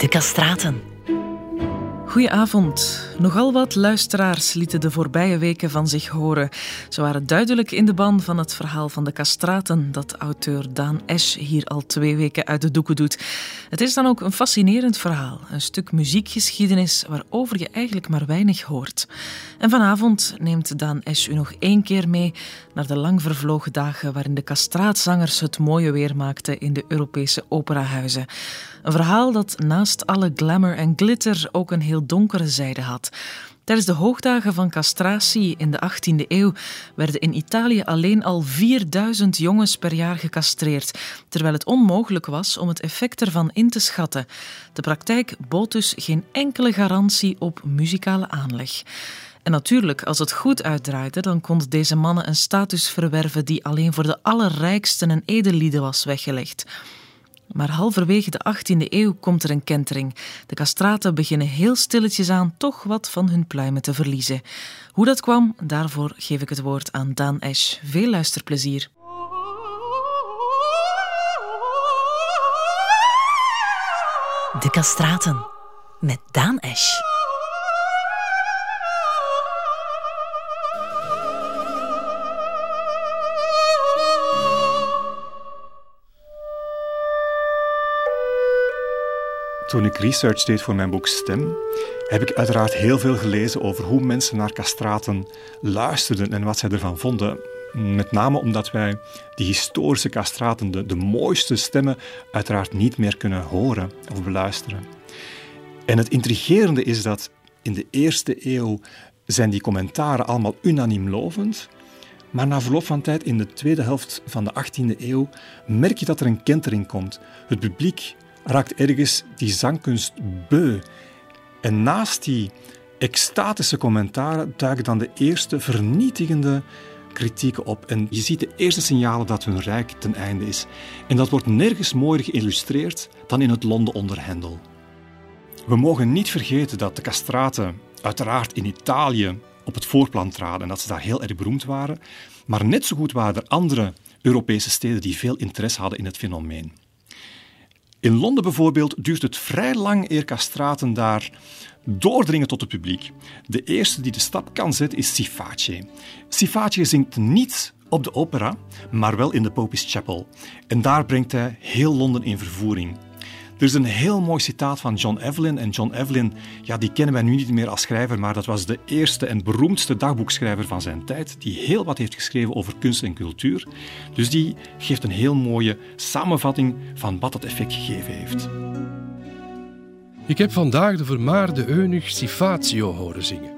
De Castraten. Goedenavond. Nogal wat luisteraars lieten de voorbije weken van zich horen. Ze waren duidelijk in de ban van het verhaal van de castraten dat auteur Daan Esch hier al twee weken uit de doeken doet. Het is dan ook een fascinerend verhaal, een stuk muziekgeschiedenis waarover je eigenlijk maar weinig hoort. En vanavond neemt Daan Esch u nog één keer mee naar de lang vervlogen dagen waarin de castraatzangers het mooie weer maakten in de Europese operahuizen. Een verhaal dat naast alle glamour en glitter ook een heel donkere zijde had. Tijdens de hoogdagen van castratie in de 18e eeuw werden in Italië alleen al 4000 jongens per jaar gecastreerd, terwijl het onmogelijk was om het effect ervan in te schatten. De praktijk bood dus geen enkele garantie op muzikale aanleg. En natuurlijk, als het goed uitdraaide, dan konden deze mannen een status verwerven die alleen voor de allerrijksten en edellieden was weggelegd. Maar halverwege de 18e eeuw komt er een kentering. De castraten beginnen heel stilletjes aan toch wat van hun pluimen te verliezen. Hoe dat kwam, daarvoor geef ik het woord aan Daan Esch. Veel luisterplezier. De Castraten met Daan Esch. Toen ik research deed voor mijn boek Stem, heb ik uiteraard heel veel gelezen over hoe mensen naar castraten luisterden en wat zij ervan vonden. Met name omdat wij die historische castraten, de, de mooiste stemmen, uiteraard niet meer kunnen horen of beluisteren. En het intrigerende is dat in de eerste eeuw zijn die commentaren allemaal unaniem lovend. Maar na verloop van tijd, in de tweede helft van de 18e eeuw, merk je dat er een kentering komt. Het publiek raakt ergens die zangkunst beu. En naast die extatische commentaren duiken dan de eerste vernietigende kritieken op. En je ziet de eerste signalen dat hun rijk ten einde is. En dat wordt nergens mooier geïllustreerd dan in het Londen onder Hendel. We mogen niet vergeten dat de castraten uiteraard in Italië op het voorplan traden en dat ze daar heel erg beroemd waren. Maar net zo goed waren er andere Europese steden die veel interesse hadden in het fenomeen. In Londen bijvoorbeeld duurt het vrij lang eer castraten daar doordringen tot het publiek. De eerste die de stap kan zetten is Siface. Siface zingt niet op de opera, maar wel in de Popish Chapel. En daar brengt hij heel Londen in vervoering. Er is een heel mooi citaat van John Evelyn. En John Evelyn, ja, die kennen wij nu niet meer als schrijver, maar dat was de eerste en beroemdste dagboekschrijver van zijn tijd, die heel wat heeft geschreven over kunst en cultuur. Dus die geeft een heel mooie samenvatting van wat dat effect gegeven heeft. Ik heb vandaag de vermaarde eunuch Sifatio horen zingen.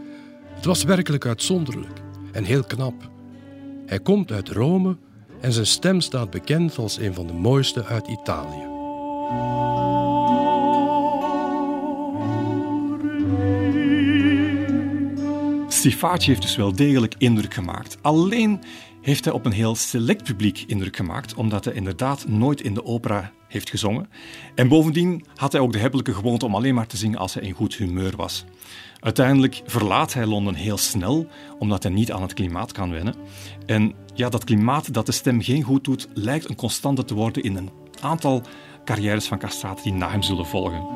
Het was werkelijk uitzonderlijk en heel knap. Hij komt uit Rome en zijn stem staat bekend als een van de mooiste uit Italië. Sifaci heeft dus wel degelijk indruk gemaakt. Alleen heeft hij op een heel select publiek indruk gemaakt, omdat hij inderdaad nooit in de opera heeft gezongen. En bovendien had hij ook de hebbelijke gewoonte om alleen maar te zingen als hij in goed humeur was. Uiteindelijk verlaat hij Londen heel snel, omdat hij niet aan het klimaat kan wennen. En ja, dat klimaat dat de stem geen goed doet, lijkt een constante te worden in een aantal carrières van castraten die na hem zullen volgen.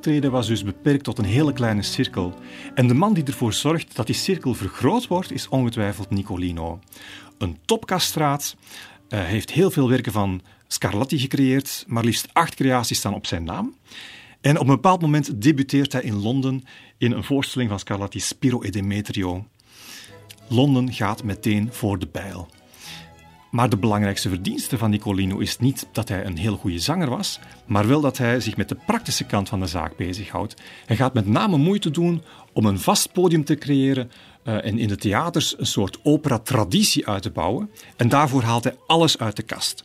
Optreden was dus beperkt tot een hele kleine cirkel. En de man die ervoor zorgt dat die cirkel vergroot wordt, is ongetwijfeld Nicolino. Een topcastraat, uh, heeft heel veel werken van Scarlatti gecreëerd, maar liefst acht creaties staan op zijn naam. En op een bepaald moment debuteert hij in Londen in een voorstelling van Scarlatti, Spiro e Demetrio. Londen gaat meteen voor de bijl. Maar de belangrijkste verdienste van Nicolino is niet dat hij een heel goede zanger was, maar wel dat hij zich met de praktische kant van de zaak bezighoudt. Hij gaat met name moeite doen om een vast podium te creëren uh, en in de theaters een soort opera-traditie uit te bouwen. En daarvoor haalt hij alles uit de kast.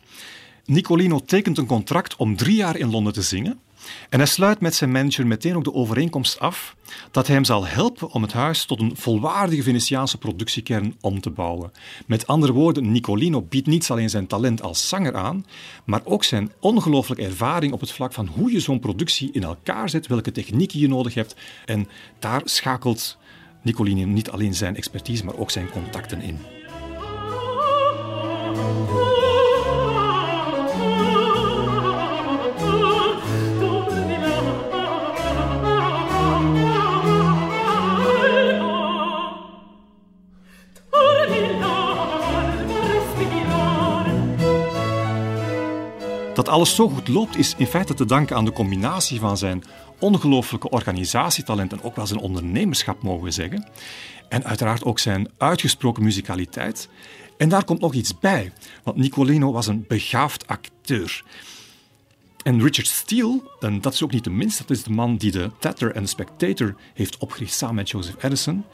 Nicolino tekent een contract om drie jaar in Londen te zingen. En hij sluit met zijn manager meteen ook de overeenkomst af dat hij hem zal helpen om het huis tot een volwaardige Venetiaanse productiekern om te bouwen. Met andere woorden, Nicolino biedt niet alleen zijn talent als zanger aan, maar ook zijn ongelooflijke ervaring op het vlak van hoe je zo'n productie in elkaar zet, welke technieken je nodig hebt. En daar schakelt Nicolino niet alleen zijn expertise, maar ook zijn contacten in. Dat alles zo goed loopt is in feite te danken aan de combinatie van zijn ongelooflijke organisatietalent en ook wel zijn ondernemerschap, mogen we zeggen. En uiteraard ook zijn uitgesproken muzikaliteit. En daar komt nog iets bij, want Nicolino was een begaafd acteur. En Richard Steele, en dat is ook niet de minste, dat is de man die de Tatter en de Spectator heeft opgericht samen met Joseph Edison,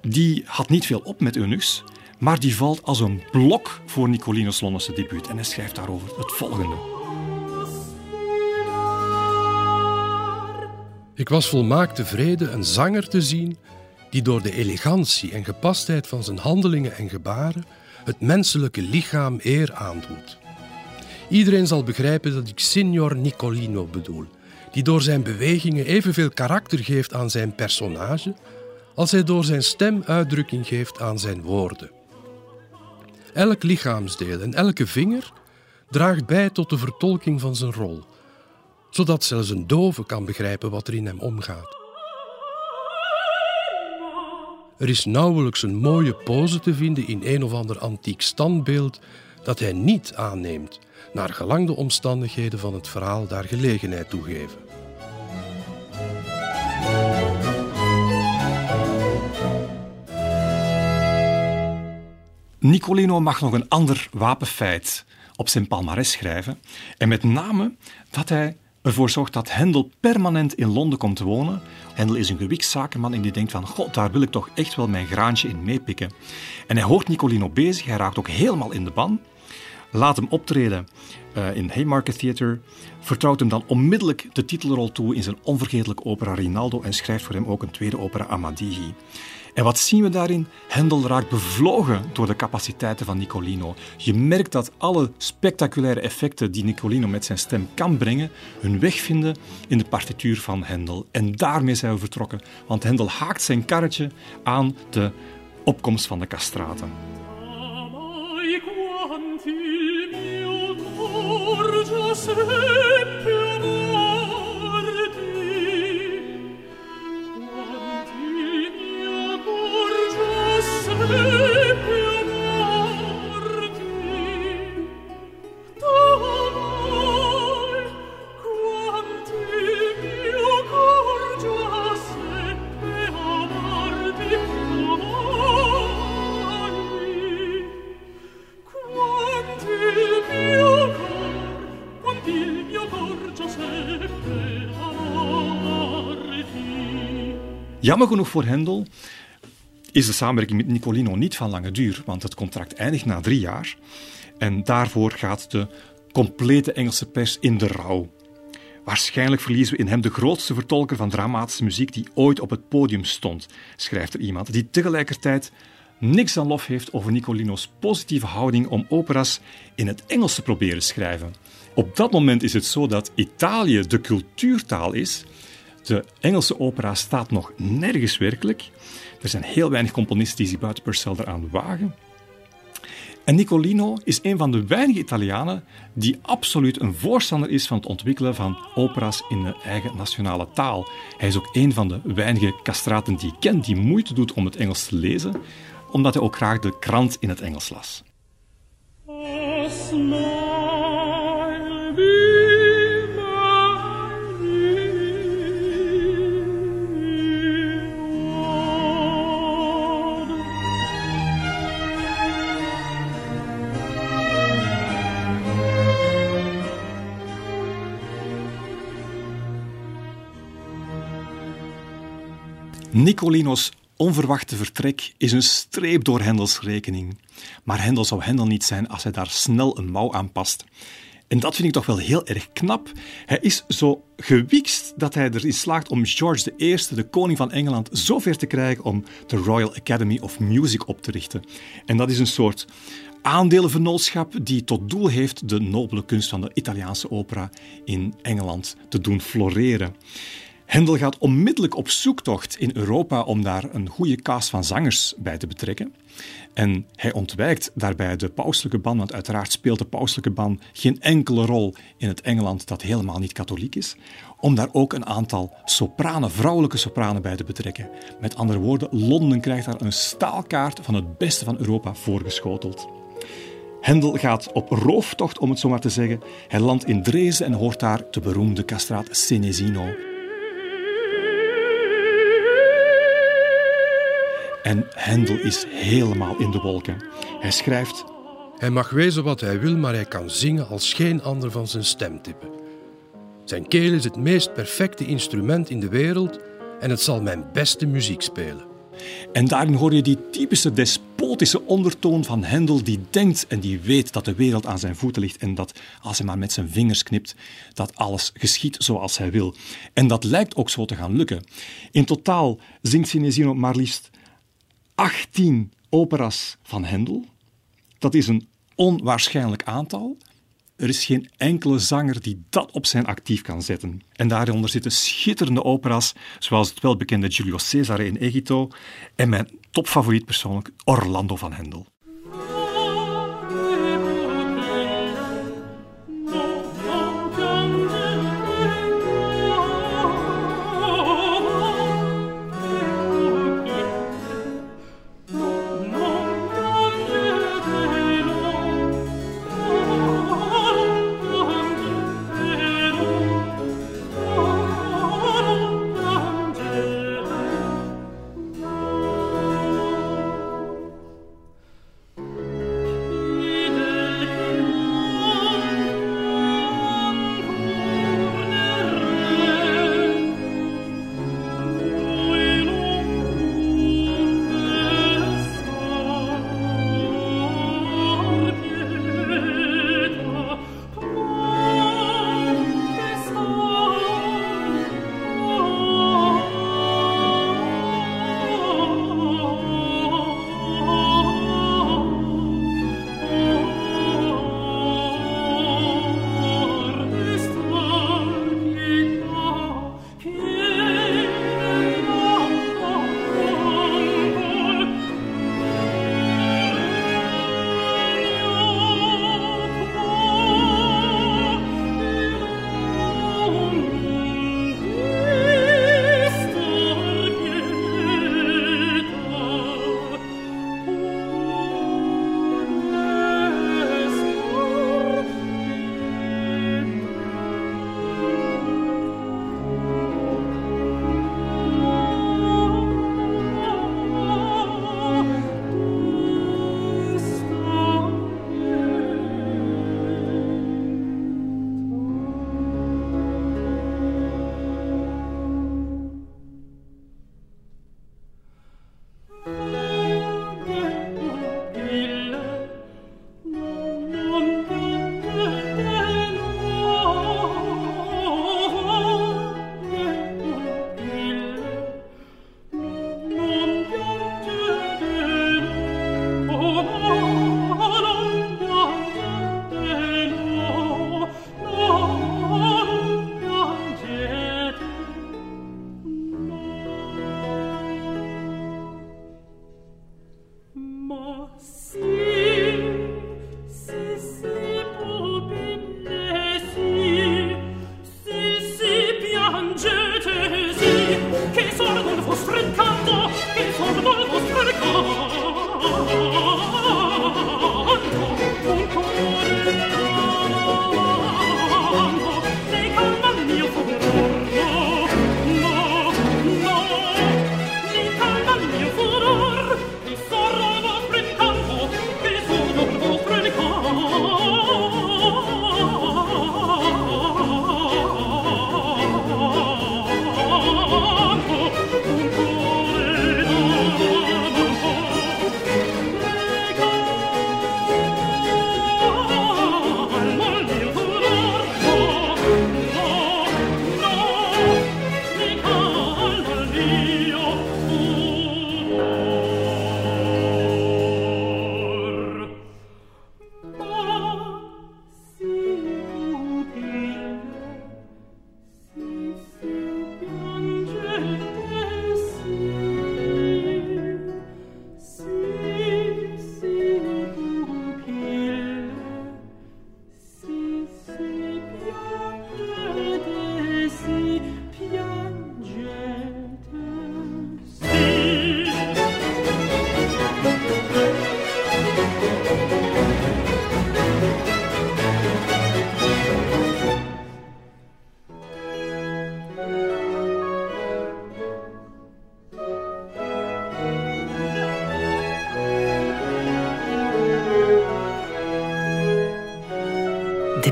die had niet veel op met Eunuchs, maar die valt als een blok voor Nicolino's Londense debuut. En hij schrijft daarover het volgende. Ik was volmaakt tevreden een zanger te zien die door de elegantie en gepastheid van zijn handelingen en gebaren het menselijke lichaam eer aandoet. Iedereen zal begrijpen dat ik Signor Nicolino bedoel, die door zijn bewegingen evenveel karakter geeft aan zijn personage als hij door zijn stem uitdrukking geeft aan zijn woorden. Elk lichaamsdeel en elke vinger draagt bij tot de vertolking van zijn rol zodat zelfs een dove kan begrijpen wat er in hem omgaat. Er is nauwelijks een mooie pose te vinden in een of ander antiek standbeeld dat hij niet aanneemt, naar gelang de omstandigheden van het verhaal daar gelegenheid toegeven. Nicolino mag nog een ander wapenfeit op zijn palmares schrijven. En met name dat hij ervoor zorgt dat Hendel permanent in Londen komt wonen. Hendel is een gewichtszakenman en die denkt van, god, daar wil ik toch echt wel mijn graantje in meepikken. En hij hoort Nicolino bezig, hij raakt ook helemaal in de ban. Laat hem optreden uh, in Haymarket Theatre, vertrouwt hem dan onmiddellijk de titelrol toe in zijn onvergetelijke opera Rinaldo en schrijft voor hem ook een tweede opera Amadigi. En wat zien we daarin? Hendel raakt bevlogen door de capaciteiten van Nicolino. Je merkt dat alle spectaculaire effecten die Nicolino met zijn stem kan brengen, hun weg vinden in de partituur van Hendel. En daarmee zijn we vertrokken, want Hendel haakt zijn karretje aan de opkomst van de castraten. Jammer genoeg voor Hendel is de samenwerking met Nicolino niet van lange duur, want het contract eindigt na drie jaar. En daarvoor gaat de complete Engelse pers in de rouw. Waarschijnlijk verliezen we in hem de grootste vertolker van dramatische muziek die ooit op het podium stond, schrijft er iemand, die tegelijkertijd niks aan lof heeft over Nicolino's positieve houding om operas in het Engels te proberen schrijven. Op dat moment is het zo dat Italië de cultuurtaal is de Engelse opera staat nog nergens werkelijk. Er zijn heel weinig componisten die zich buiten Purcell eraan wagen. En Nicolino is een van de weinige Italianen die absoluut een voorstander is van het ontwikkelen van opera's in de eigen nationale taal. Hij is ook een van de weinige castraten die ik ken die moeite doet om het Engels te lezen, omdat hij ook graag de krant in het Engels las. Nicolino's onverwachte vertrek is een streep door Hendels rekening. Maar Hendel zou Hendel niet zijn als hij daar snel een mouw aan past. En dat vind ik toch wel heel erg knap. Hij is zo gewikst dat hij erin slaagt om George I, de koning van Engeland, zover te krijgen om de Royal Academy of Music op te richten. En dat is een soort aandelenvernootschap die tot doel heeft de nobele kunst van de Italiaanse opera in Engeland te doen floreren. Hendel gaat onmiddellijk op zoektocht in Europa om daar een goede cast van zangers bij te betrekken. En hij ontwijkt daarbij de pauselijke ban, want uiteraard speelt de pauselijke ban geen enkele rol in het Engeland dat helemaal niet katholiek is, om daar ook een aantal sopranen, vrouwelijke sopranen bij te betrekken. Met andere woorden, Londen krijgt daar een staalkaart van het beste van Europa voorgeschoteld. Hendel gaat op rooftocht, om het zo maar te zeggen. Hij landt in Dresden en hoort daar de beroemde castraat Senesino. En Hendel is helemaal in de wolken. Hij schrijft: Hij mag wezen wat hij wil, maar hij kan zingen als geen ander van zijn stemtippen. Zijn keel is het meest perfecte instrument in de wereld en het zal mijn beste muziek spelen. En daarin hoor je die typische despotische ondertoon van Hendel, die denkt en die weet dat de wereld aan zijn voeten ligt en dat als hij maar met zijn vingers knipt, dat alles geschiet zoals hij wil. En dat lijkt ook zo te gaan lukken. In totaal zingt Sinesino maar liefst 18 operas van Hendel. Dat is een onwaarschijnlijk aantal. Er is geen enkele zanger die dat op zijn actief kan zetten. En daaronder zitten schitterende operas, zoals het welbekende Giulio Cesare in Egitto en mijn topfavoriet persoonlijk Orlando van Hendel.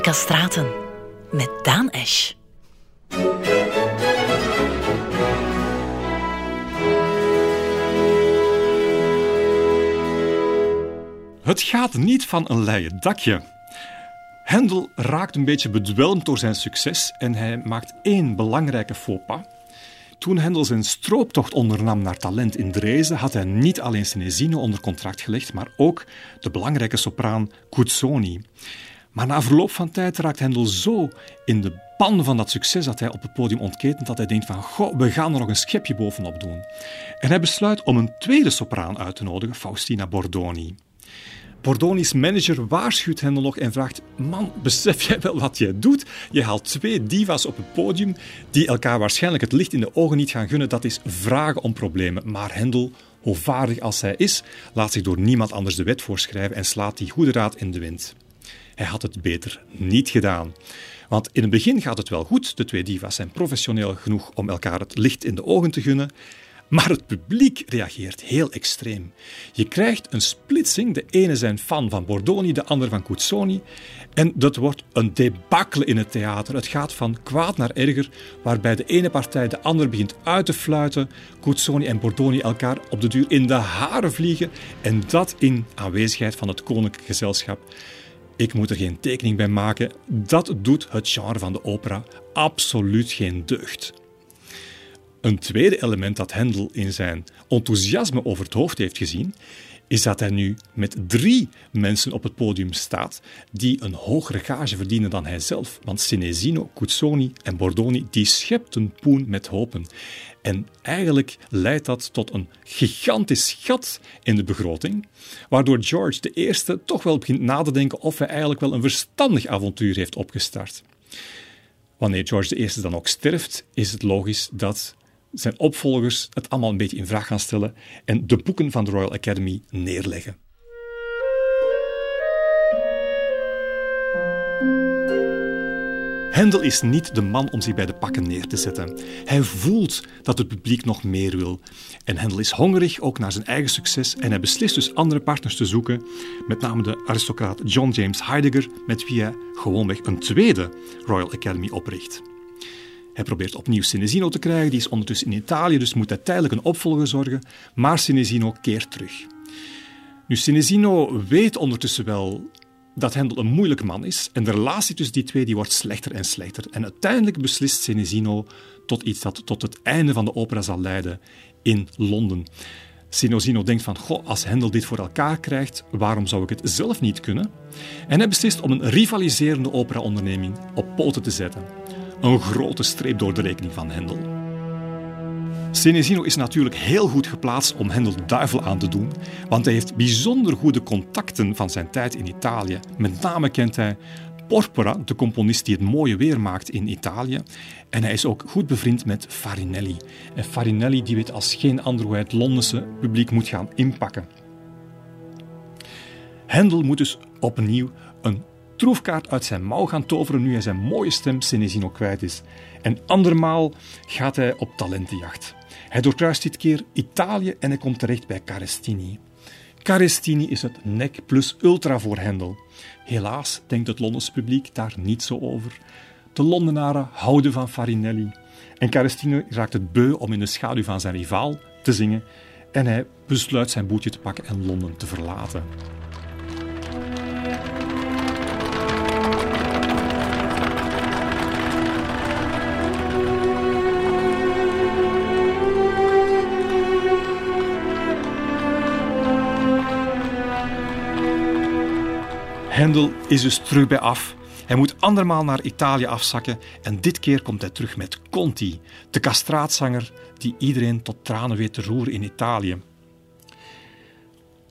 Castraten met Daan Esch. Het gaat niet van een leien dakje. Hendel raakt een beetje bedwelmd door zijn succes en hij maakt één belangrijke faux pas. Toen Hendel zijn strooptocht ondernam naar talent in Dresden, had hij niet alleen Senesino onder contract gelegd, maar ook de belangrijke sopraan Cuzzoni. Maar na verloop van tijd raakt Hendel zo in de pan van dat succes dat hij op het podium ontketent, dat hij denkt van, goh, we gaan er nog een schepje bovenop doen. En hij besluit om een tweede sopraan uit te nodigen, Faustina Bordoni. Bordoni's manager waarschuwt Hendel nog en vraagt: Man, besef jij wel wat jij doet? Je haalt twee divas op het podium die elkaar waarschijnlijk het licht in de ogen niet gaan gunnen. Dat is vragen om problemen. Maar Hendel, hoe vaardig als hij is, laat zich door niemand anders de wet voorschrijven en slaat die goede raad in de wind. Hij had het beter niet gedaan. Want in het begin gaat het wel goed. De twee divas zijn professioneel genoeg om elkaar het licht in de ogen te gunnen. Maar het publiek reageert heel extreem. Je krijgt een splitsing. De ene zijn fan van Bordoni, de ander van Cuzzoni. En dat wordt een debacle in het theater. Het gaat van kwaad naar erger, waarbij de ene partij de ander begint uit te fluiten. Cuzzoni en Bordoni elkaar op de duur in de haren vliegen. En dat in aanwezigheid van het koninklijk gezelschap. Ik moet er geen tekening bij maken. Dat doet het genre van de opera absoluut geen deugd. Een tweede element dat Hendel in zijn enthousiasme over het hoofd heeft gezien, is dat hij nu met drie mensen op het podium staat die een hogere gage verdienen dan hij zelf. Want Senesino, Cuzzoni en Bordoni die schepten poen met hopen. En eigenlijk leidt dat tot een gigantisch gat in de begroting, waardoor George de Eerste toch wel begint na te denken of hij eigenlijk wel een verstandig avontuur heeft opgestart. Wanneer George I dan ook sterft, is het logisch dat zijn opvolgers het allemaal een beetje in vraag gaan stellen en de boeken van de Royal Academy neerleggen. Hendel is niet de man om zich bij de pakken neer te zetten. Hij voelt dat het publiek nog meer wil. En Hendel is hongerig ook naar zijn eigen succes en hij beslist dus andere partners te zoeken, met name de aristocraat John James Heidegger, met wie hij gewoonweg een tweede Royal Academy opricht. Hij probeert opnieuw Senesino te krijgen, die is ondertussen in Italië, dus moet hij tijdelijk een opvolger zorgen, maar Senesino keert terug. Nu, Senesino weet ondertussen wel dat Hendel een moeilijke man is en de relatie tussen die twee die wordt slechter en slechter. En uiteindelijk beslist Senesino tot iets dat tot het einde van de opera zal leiden in Londen. Senesino denkt van, goh, als Hendel dit voor elkaar krijgt, waarom zou ik het zelf niet kunnen? En hij beslist om een rivaliserende operaonderneming op poten te zetten. Een grote streep door de rekening van Hendel. Senesino is natuurlijk heel goed geplaatst om Hendel duivel aan te doen, want hij heeft bijzonder goede contacten van zijn tijd in Italië. Met name kent hij Porpora, de componist die het mooie weer maakt in Italië. En hij is ook goed bevriend met Farinelli. En Farinelli die weet als geen ander hoe hij het Londense publiek moet gaan inpakken. Hendel moet dus opnieuw een troefkaart uit zijn mouw gaan toveren nu hij zijn mooie stem Senesino kwijt is. En andermaal gaat hij op talentenjacht. Hij doorkruist dit keer Italië en hij komt terecht bij Carestini. Carestini is het nek plus ultra voor Hendel. Helaas denkt het Londense publiek daar niet zo over. De Londenaren houden van Farinelli. En Carestini raakt het beu om in de schaduw van zijn rivaal te zingen en hij besluit zijn boetje te pakken en Londen te verlaten. Hendel is dus terug bij af. Hij moet andermaal naar Italië afzakken en dit keer komt hij terug met Conti, de castraatzanger die iedereen tot tranen weet te roeren in Italië.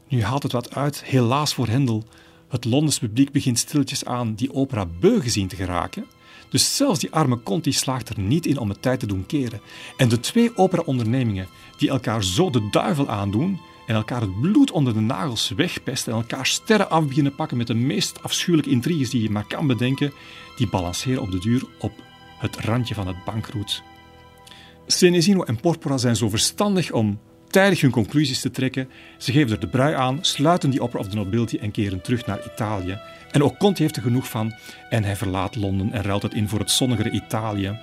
Nu haalt het wat uit, helaas voor Hendel. Het Londens publiek begint stilletjes aan die opera beu gezien te geraken. Dus zelfs die arme Conti slaagt er niet in om het tijd te doen keren. En de twee opera-ondernemingen die elkaar zo de duivel aandoen, en elkaar het bloed onder de nagels wegpesten en elkaar sterren af beginnen pakken met de meest afschuwelijke intriges die je maar kan bedenken, die balanceren op de duur op het randje van het bankroet. Senesino en Porpora zijn zo verstandig om tijdig hun conclusies te trekken. Ze geven er de brui aan, sluiten die Opera of the Nobility en keren terug naar Italië. En ook Conti heeft er genoeg van en hij verlaat Londen en ruilt het in voor het zonnigere Italië.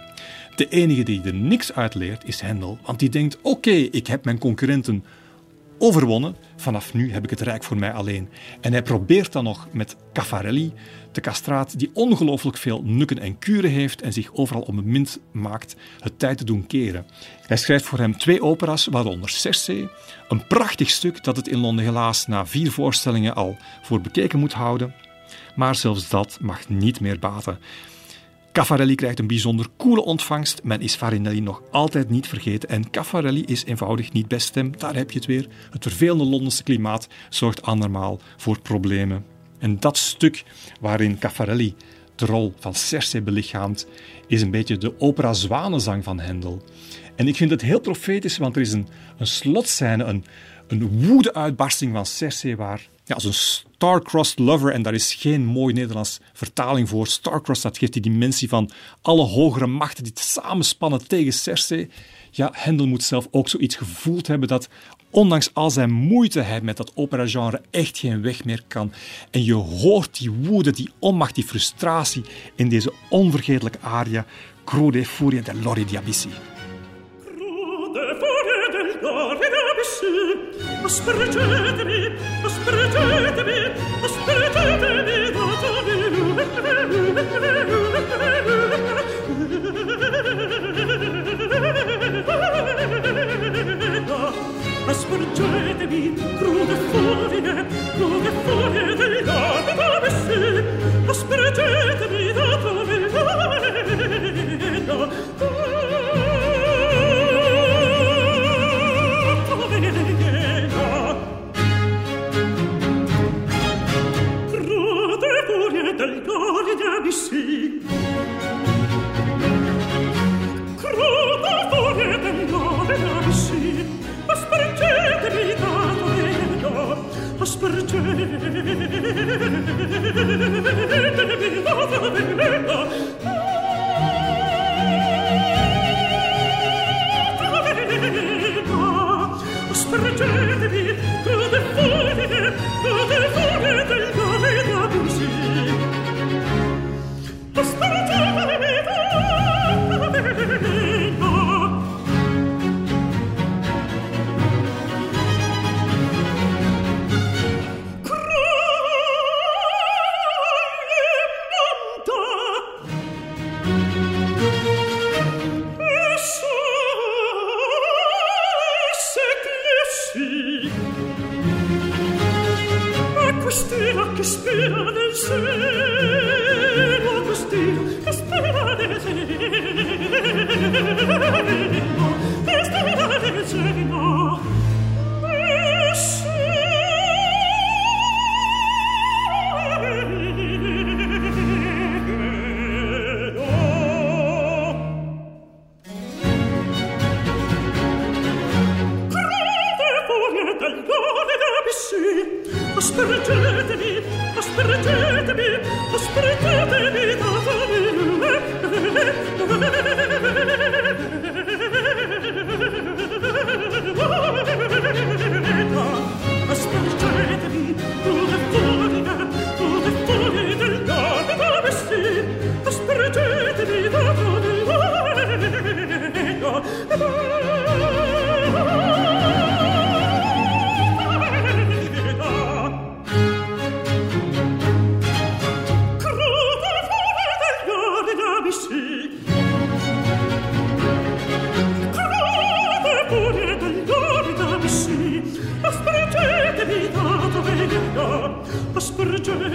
De enige die er niks uit leert is Hendel, want die denkt: oké, ik heb mijn concurrenten overwonnen. Vanaf nu heb ik het rijk voor mij alleen. En hij probeert dan nog met Caffarelli, de castraat die ongelooflijk veel nukken en kuren heeft en zich overal mint maakt, het tijd te doen keren. Hij schrijft voor hem twee opera's, waaronder Cersei, een prachtig stuk dat het in Londen helaas na vier voorstellingen al voor bekeken moet houden. Maar zelfs dat mag niet meer baten. Caffarelli krijgt een bijzonder coole ontvangst. Men is Farinelli nog altijd niet vergeten. En Caffarelli is eenvoudig niet bij stem. Daar heb je het weer. Het vervelende Londense klimaat zorgt andermaal voor problemen. En dat stuk waarin Caffarelli de rol van Cersei belichaamt, is een beetje de opera Zwanenzang van Hendel. En ik vind het heel profetisch, want er is een, een slotscène, een, een woede-uitbarsting van Cersei waar ja, als een star-crossed lover, en daar is geen mooi Nederlands vertaling voor. Star-crossed, dat geeft die dimensie van alle hogere machten die samenspannen tegen Cersei. Ja, Hendel moet zelf ook zoiets gevoeld hebben dat ondanks al zijn moeite hij met dat opera-genre echt geen weg meer kan. En je hoort die woede, die onmacht, die frustratie in deze onvergetelijke aria Crude Furia del Lori di Abissi. Crude Furia del Lori di Abissi Aspergetemi, crude furie del garbo, dove sì, aspergetemi da voi. Aspergetemi, crude furie, crude furie del aspergeva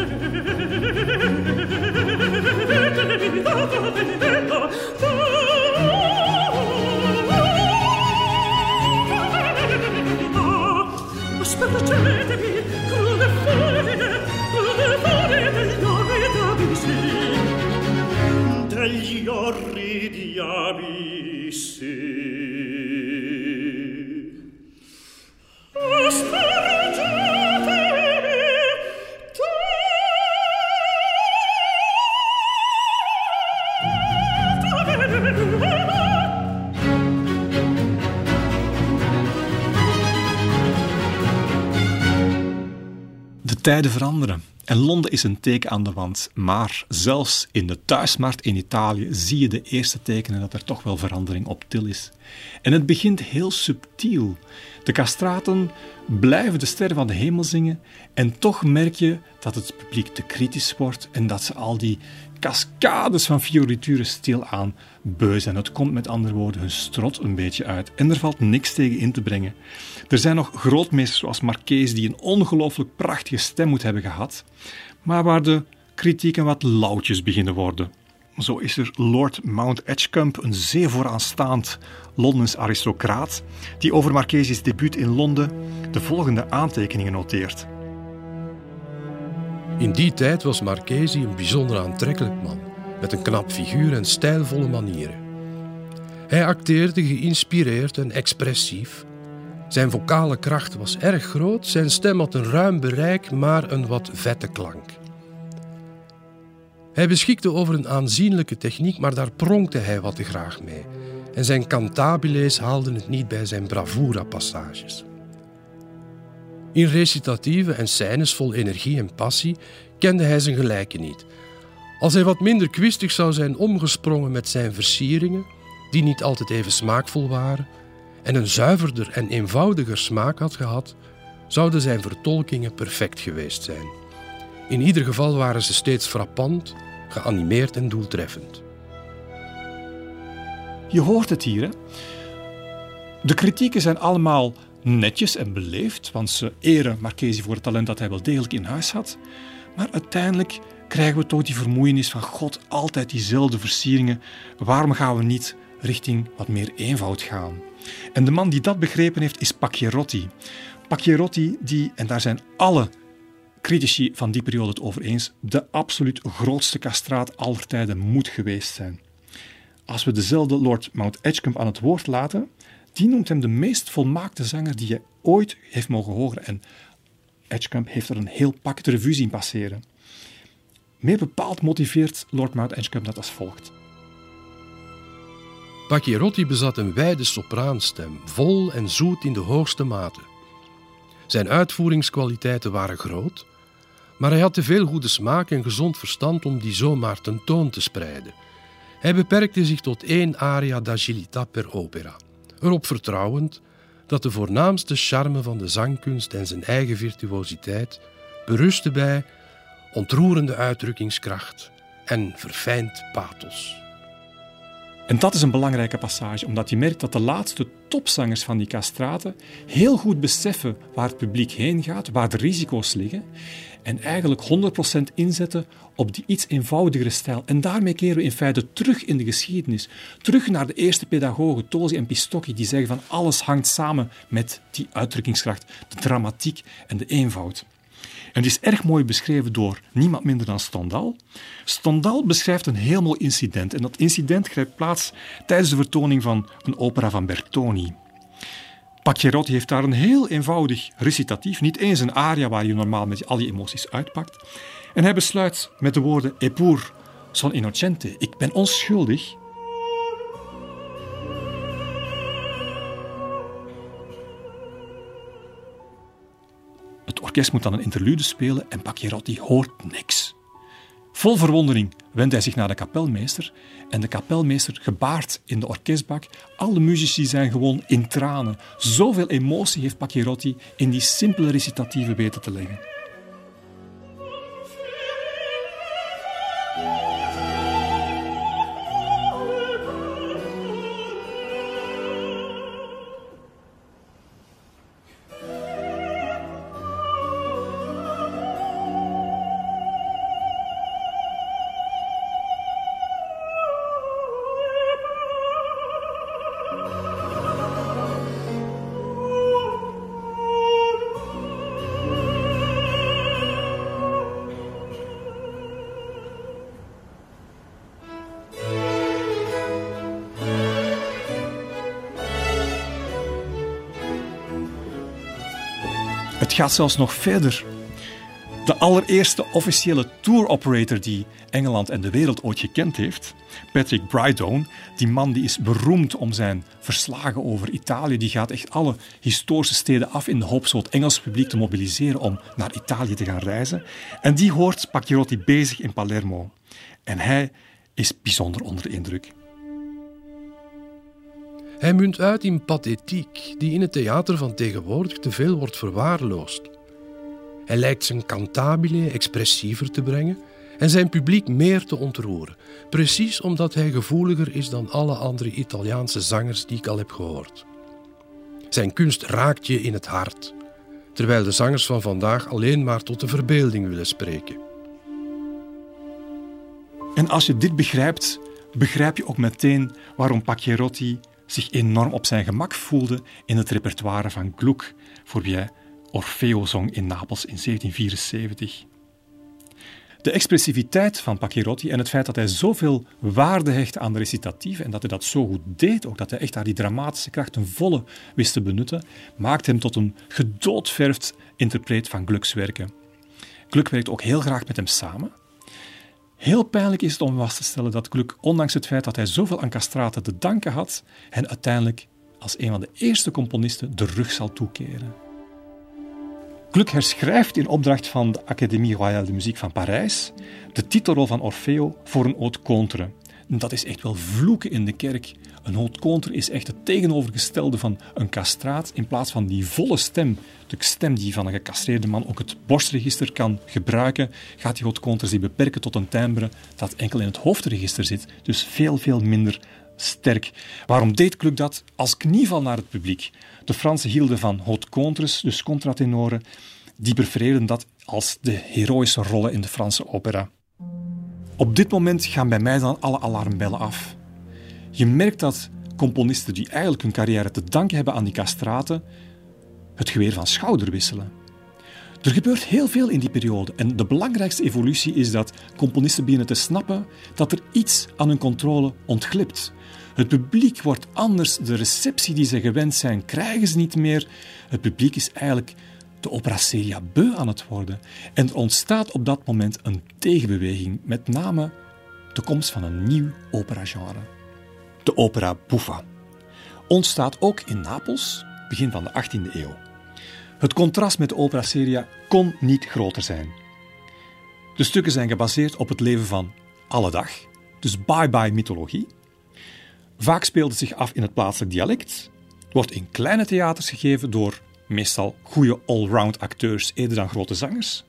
tijden veranderen. En Londen is een teken aan de wand. Maar zelfs in de thuismarkt in Italië zie je de eerste tekenen dat er toch wel verandering op til is. En het begint heel subtiel. De castraten blijven de sterren van de hemel zingen en toch merk je dat het publiek te kritisch wordt en dat ze al die cascades van fiorituren stilaan beu. Het komt met andere woorden hun strot een beetje uit en er valt niks tegen in te brengen. Er zijn nog grootmeesters zoals Marquez die een ongelooflijk prachtige stem moet hebben gehad, maar waar de kritieken wat lauwtjes beginnen worden. Zo is er Lord Mount Edgecumbe, een zeer vooraanstaand Londens aristocraat, die over Marquez's debuut in Londen de volgende aantekeningen noteert. In die tijd was Marchesi een bijzonder aantrekkelijk man, met een knap figuur en stijlvolle manieren. Hij acteerde geïnspireerd en expressief. Zijn vocale kracht was erg groot, zijn stem had een ruim bereik, maar een wat vette klank. Hij beschikte over een aanzienlijke techniek, maar daar pronkte hij wat te graag mee. En zijn cantabiles haalden het niet bij zijn bravura-passages. In recitatieve en scènes vol energie en passie kende hij zijn gelijke niet. Als hij wat minder kwistig zou zijn omgesprongen met zijn versieringen, die niet altijd even smaakvol waren, en een zuiverder en eenvoudiger smaak had gehad, zouden zijn vertolkingen perfect geweest zijn. In ieder geval waren ze steeds frappant, geanimeerd en doeltreffend. Je hoort het hier, hè? De kritieken zijn allemaal netjes en beleefd, want ze eren Marchesi voor het talent dat hij wel degelijk in huis had. Maar uiteindelijk krijgen we toch die vermoeienis van God, altijd diezelfde versieringen. Waarom gaan we niet richting wat meer eenvoud gaan? En de man die dat begrepen heeft is Pacchierotti. Pacchierotti, die, en daar zijn alle critici van die periode het over eens, de absoluut grootste castraat aller tijden moet geweest zijn. Als we dezelfde Lord Mount Edgecumbe aan het woord laten, die noemt hem de meest volmaakte zanger die je ooit heeft mogen horen. En Edgecumbe heeft er een heel pakket revue zien passeren. Meer bepaald motiveert Lord Mount Edgecumbe dat als volgt. Pacchierotti bezat een wijde sopraanstem, vol en zoet in de hoogste mate. Zijn uitvoeringskwaliteiten waren groot, maar hij had te veel goede smaak en gezond verstand om die zomaar tentoon te spreiden. Hij beperkte zich tot één aria d'agilità per opera erop vertrouwend dat de voornaamste charme van de zangkunst en zijn eigen virtuositeit berustte bij ontroerende uitdrukkingskracht en verfijnd pathos. En dat is een belangrijke passage, omdat je merkt dat de laatste topzangers van die castraten heel goed beseffen waar het publiek heen gaat, waar de risico's liggen en eigenlijk 100% inzetten op die iets eenvoudigere stijl. En daarmee keren we in feite terug in de geschiedenis. Terug naar de eerste pedagogen, Tosi en Pistocchi, die zeggen van alles hangt samen met die uitdrukkingskracht, de dramatiek en de eenvoud. En het is erg mooi beschreven door niemand minder dan Stendhal. Stendhal beschrijft een heel mooi incident. En dat incident grijpt plaats tijdens de vertoning van een opera van Bertoni. Pacchierotti heeft daar een heel eenvoudig recitatief, niet eens een aria waar je normaal met al je emoties uitpakt. En hij besluit met de woorden Eppur son innocente, ik ben onschuldig. Orkest moet dan een interlude spelen en Pacchierotti hoort niks. Vol verwondering wendt hij zich naar de kapelmeester en de kapelmeester gebaart in de orkestbak. Alle muzici zijn gewoon in tranen. Zoveel emotie heeft Pacchierotti in die simpele recitatieve weten te leggen. Gaat zelfs nog verder. De allereerste officiële tour operator die Engeland en de wereld ooit gekend heeft, Patrick Brydone, die man die is beroemd om zijn verslagen over Italië, die gaat echt alle historische steden af in de hoop zo het Engels publiek te mobiliseren om naar Italië te gaan reizen. En die hoort Pacchierotti bezig in Palermo. En hij is bijzonder onder de indruk. Hij munt uit in pathetiek, die in het theater van tegenwoordig te veel wordt verwaarloosd. Hij lijkt zijn cantabile expressiever te brengen en zijn publiek meer te ontroeren, precies omdat hij gevoeliger is dan alle andere Italiaanse zangers die ik al heb gehoord. Zijn kunst raakt je in het hart, terwijl de zangers van vandaag alleen maar tot de verbeelding willen spreken. En als je dit begrijpt, begrijp je ook meteen waarom Pacchierotti zich enorm op zijn gemak voelde in het repertoire van Gluck, voor wie Orfeo zong in Napels in 1774. De expressiviteit van Pacchierotti en het feit dat hij zoveel waarde hechtte aan de recitatieve en dat hij dat zo goed deed, ook dat hij echt daar die dramatische kracht ten volle wist te benutten, maakte hem tot een gedoodverfd interpreet van Glucks werken. Gluck werkt ook heel graag met hem samen. Heel pijnlijk is het om vast te stellen dat Gluck, ondanks het feit dat hij zoveel aan castraten te danken had, hen uiteindelijk als een van de eerste componisten de rug zal toekeren. Gluck herschrijft in opdracht van de Académie Royale de Muziek van Parijs de titelrol van Orfeo voor een haute contre. Dat is echt wel vloeken in de kerk. Een haute contre is echt het tegenovergestelde van een castraat. In plaats van die volle stem, de stem die van een gecastreerde man ook het borstregister kan gebruiken, gaat die haute contre zich beperken tot een timbre dat enkel in het hoofdregister zit. Dus veel, veel minder sterk. Waarom deed Gluck dat? Als knieval naar het publiek. De Fransen hielden van haute contres, dus contratenoren. Die prefereerden dat als de heroïsche rollen in de Franse opera. Op dit moment gaan bij mij dan alle alarmbellen af. Je merkt dat componisten die eigenlijk hun carrière te danken hebben aan die castraten, het geweer van schouder wisselen. Er gebeurt heel veel in die periode en de belangrijkste evolutie is dat componisten beginnen te snappen dat er iets aan hun controle ontglipt. Het publiek wordt anders, de receptie die ze gewend zijn krijgen ze niet meer. Het publiek is eigenlijk de opera seria beu aan het worden. En er ontstaat op dat moment een tegenbeweging, met name de komst van een nieuw operagenre. De opera buffa. Ontstaat ook in Napels, begin van de 18e eeuw. Het contrast met de opera seria kon niet groter zijn. De stukken zijn gebaseerd op het leven van alle dag, dus bye-bye mythologie. Vaak speelt het zich af in het plaatselijk dialect, wordt in kleine theaters gegeven door meestal goede allround acteurs eerder dan grote zangers.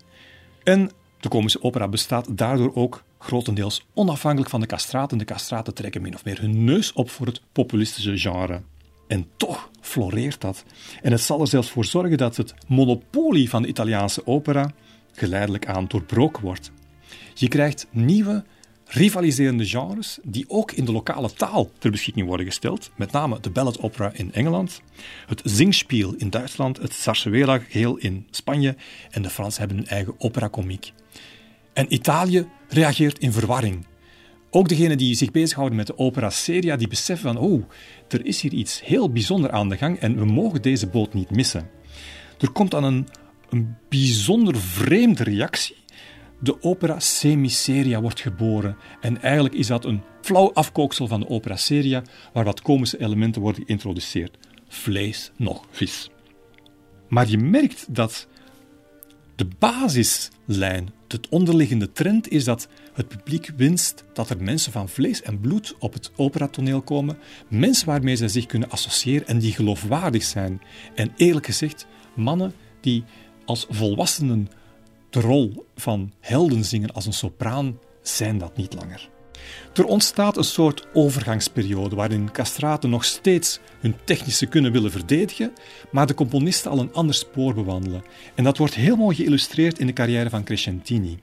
En de komische opera bestaat daardoor ook grotendeels onafhankelijk van de castraten. De castraten trekken min of meer hun neus op voor het populistische genre. En toch floreert dat. En het zal er zelfs voor zorgen dat het monopolie van de Italiaanse opera geleidelijk aan doorbroken wordt. Je krijgt nieuwe, rivaliserende genres die ook in de lokale taal ter beschikking worden gesteld. Met name de ballad opera in Engeland, het zingspiel in Duitsland, het sarsuela geheel in Spanje en de Fransen hebben hun eigen opera comique. En Italië reageert in verwarring. Ook degenen die zich bezighouden met de opera seria, die beseffen van, oh, er is hier iets heel bijzonder aan de gang en we mogen deze boot niet missen. Er komt dan een, een bijzonder vreemde reactie. De opera semiseria wordt geboren en eigenlijk is dat een flauw afkooksel van de opera seria, waar wat komische elementen worden geïntroduceerd. Vlees nog vis. Maar je merkt dat de basislijn, het onderliggende trend is dat het publiek winst dat er mensen van vlees en bloed op het operatoneel komen, mensen waarmee zij zich kunnen associëren en die geloofwaardig zijn. En eerlijk gezegd, mannen die als volwassenen de rol van helden zingen als een sopraan, zijn dat niet langer. Er ontstaat een soort overgangsperiode waarin castraten nog steeds hun technische kunnen willen verdedigen, maar de componisten al een ander spoor bewandelen. En dat wordt heel mooi geïllustreerd in de carrière van Crescentini.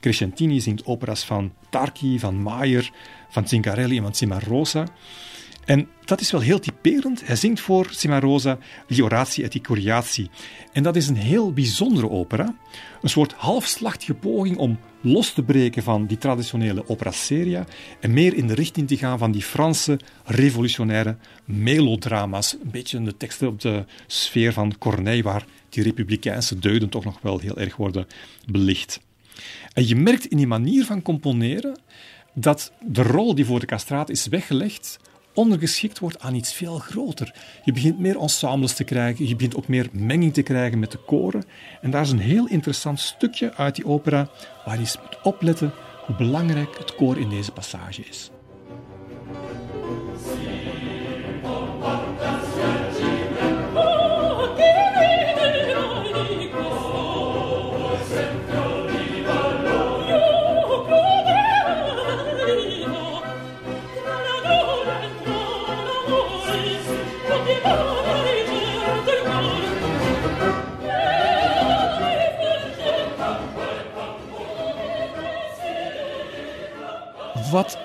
Crescentini zingt operas van Tarki, van Maier, van Zingarelli en van Cimarosa. En dat is wel heel typerend. Hij zingt voor Cimarosa Gli Orati et i Curiazi. En dat is een heel bijzondere opera. Een soort halfslachtige poging om los te breken van die traditionele opera seria en meer in de richting te gaan van die Franse revolutionaire melodrama's. Een beetje de teksten op de sfeer van Corneille, waar die republikeinse deuden toch nog wel heel erg worden belicht. En je merkt in die manier van componeren dat de rol die voor de castraat is weggelegd ondergeschikt wordt aan iets veel groter. Je begint meer ensembles te krijgen, je begint ook meer menging te krijgen met de koren. En daar is een heel interessant stukje uit die opera waar je moet opletten hoe belangrijk het koor in deze passage is.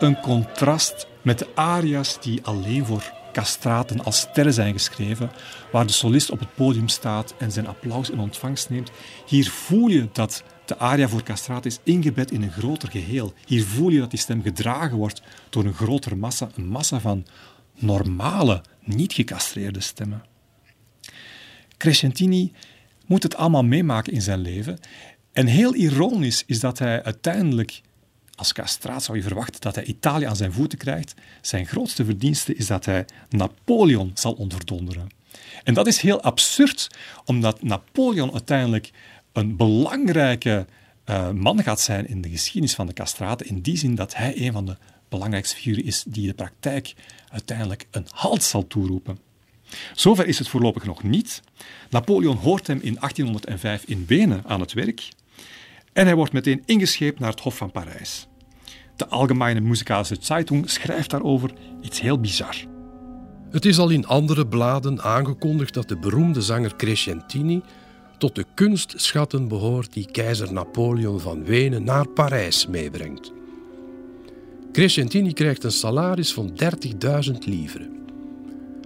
Een contrast met de aria's die alleen voor castraten als sterren zijn geschreven, waar de solist op het podium staat en zijn applaus in ontvangst neemt. Hier voel je dat de aria voor castraten is ingebed in een groter geheel. Hier voel je dat die stem gedragen wordt door een grotere massa, een massa van normale, niet gecastreerde stemmen. Crescentini moet het allemaal meemaken in zijn leven. En heel ironisch is dat hij uiteindelijk als castraat zou je verwachten dat hij Italië aan zijn voeten krijgt. Zijn grootste verdienste is dat hij Napoleon zal ontverdonderen. En dat is heel absurd, omdat Napoleon uiteindelijk een belangrijke uh, man gaat zijn in de geschiedenis van de castraten. In die zin dat hij een van de belangrijkste figuren is die de praktijk uiteindelijk een halt zal toeroepen. Zover is het voorlopig nog niet. Napoleon hoort hem in 1805 in Wenen aan het werk en hij wordt meteen ingescheept naar het Hof van Parijs. De Algemeine Musikalische Zeitung schrijft daarover iets heel bizar. Het is al in andere bladen aangekondigd dat de beroemde zanger Crescentini tot de kunstschatten behoort die keizer Napoleon van Wenen naar Parijs meebrengt. Crescentini krijgt een salaris van 30.000 livres.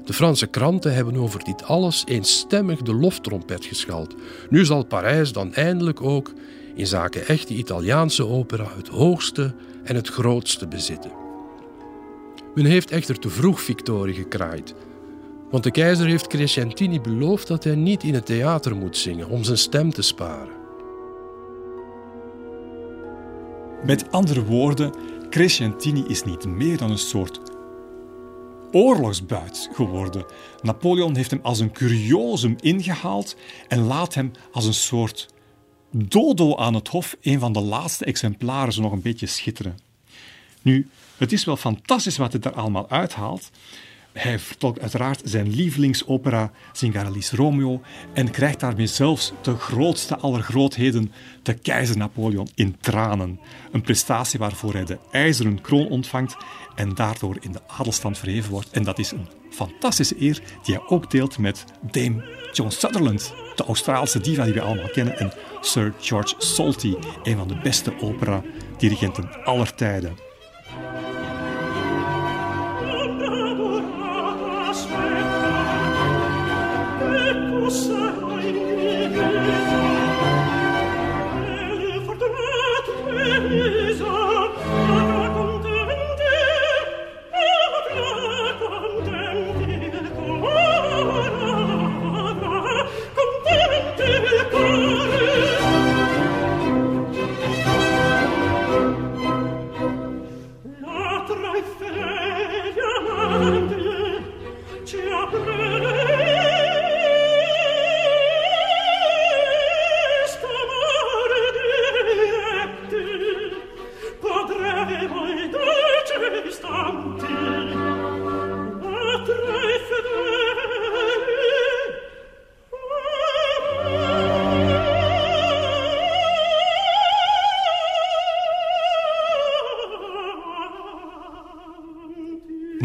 De Franse kranten hebben over dit alles eenstemmig de loftrompet geschald. Nu zal Parijs dan eindelijk ook in zaken echte Italiaanse opera het hoogste en het grootste bezitten. Men heeft echter te vroeg victorie gekraaid, want de keizer heeft Crescentini beloofd dat hij niet in het theater moet zingen om zijn stem te sparen. Met andere woorden, Crescentini is niet meer dan een soort oorlogsbuit geworden. Napoleon heeft hem als een curiosum ingehaald en laat hem als een soort Dodo aan het Hof, een van de laatste exemplaren, zo nog een beetje schitteren. Nu, het is wel fantastisch wat hij daar allemaal uithaalt. Hij vertolkt uiteraard zijn lievelingsopera Zingarelli's Romeo en krijgt daarmee zelfs de grootste aller grootheden, de keizer Napoleon, in tranen. Een prestatie waarvoor hij de ijzeren kroon ontvangt en daardoor in de adelstand verheven wordt. En dat is een fantastische eer die hij ook deelt met Dame John Sutherland, de Australische diva die we allemaal kennen, en Sir George Solti, een van de beste opera-dirigenten aller tijden.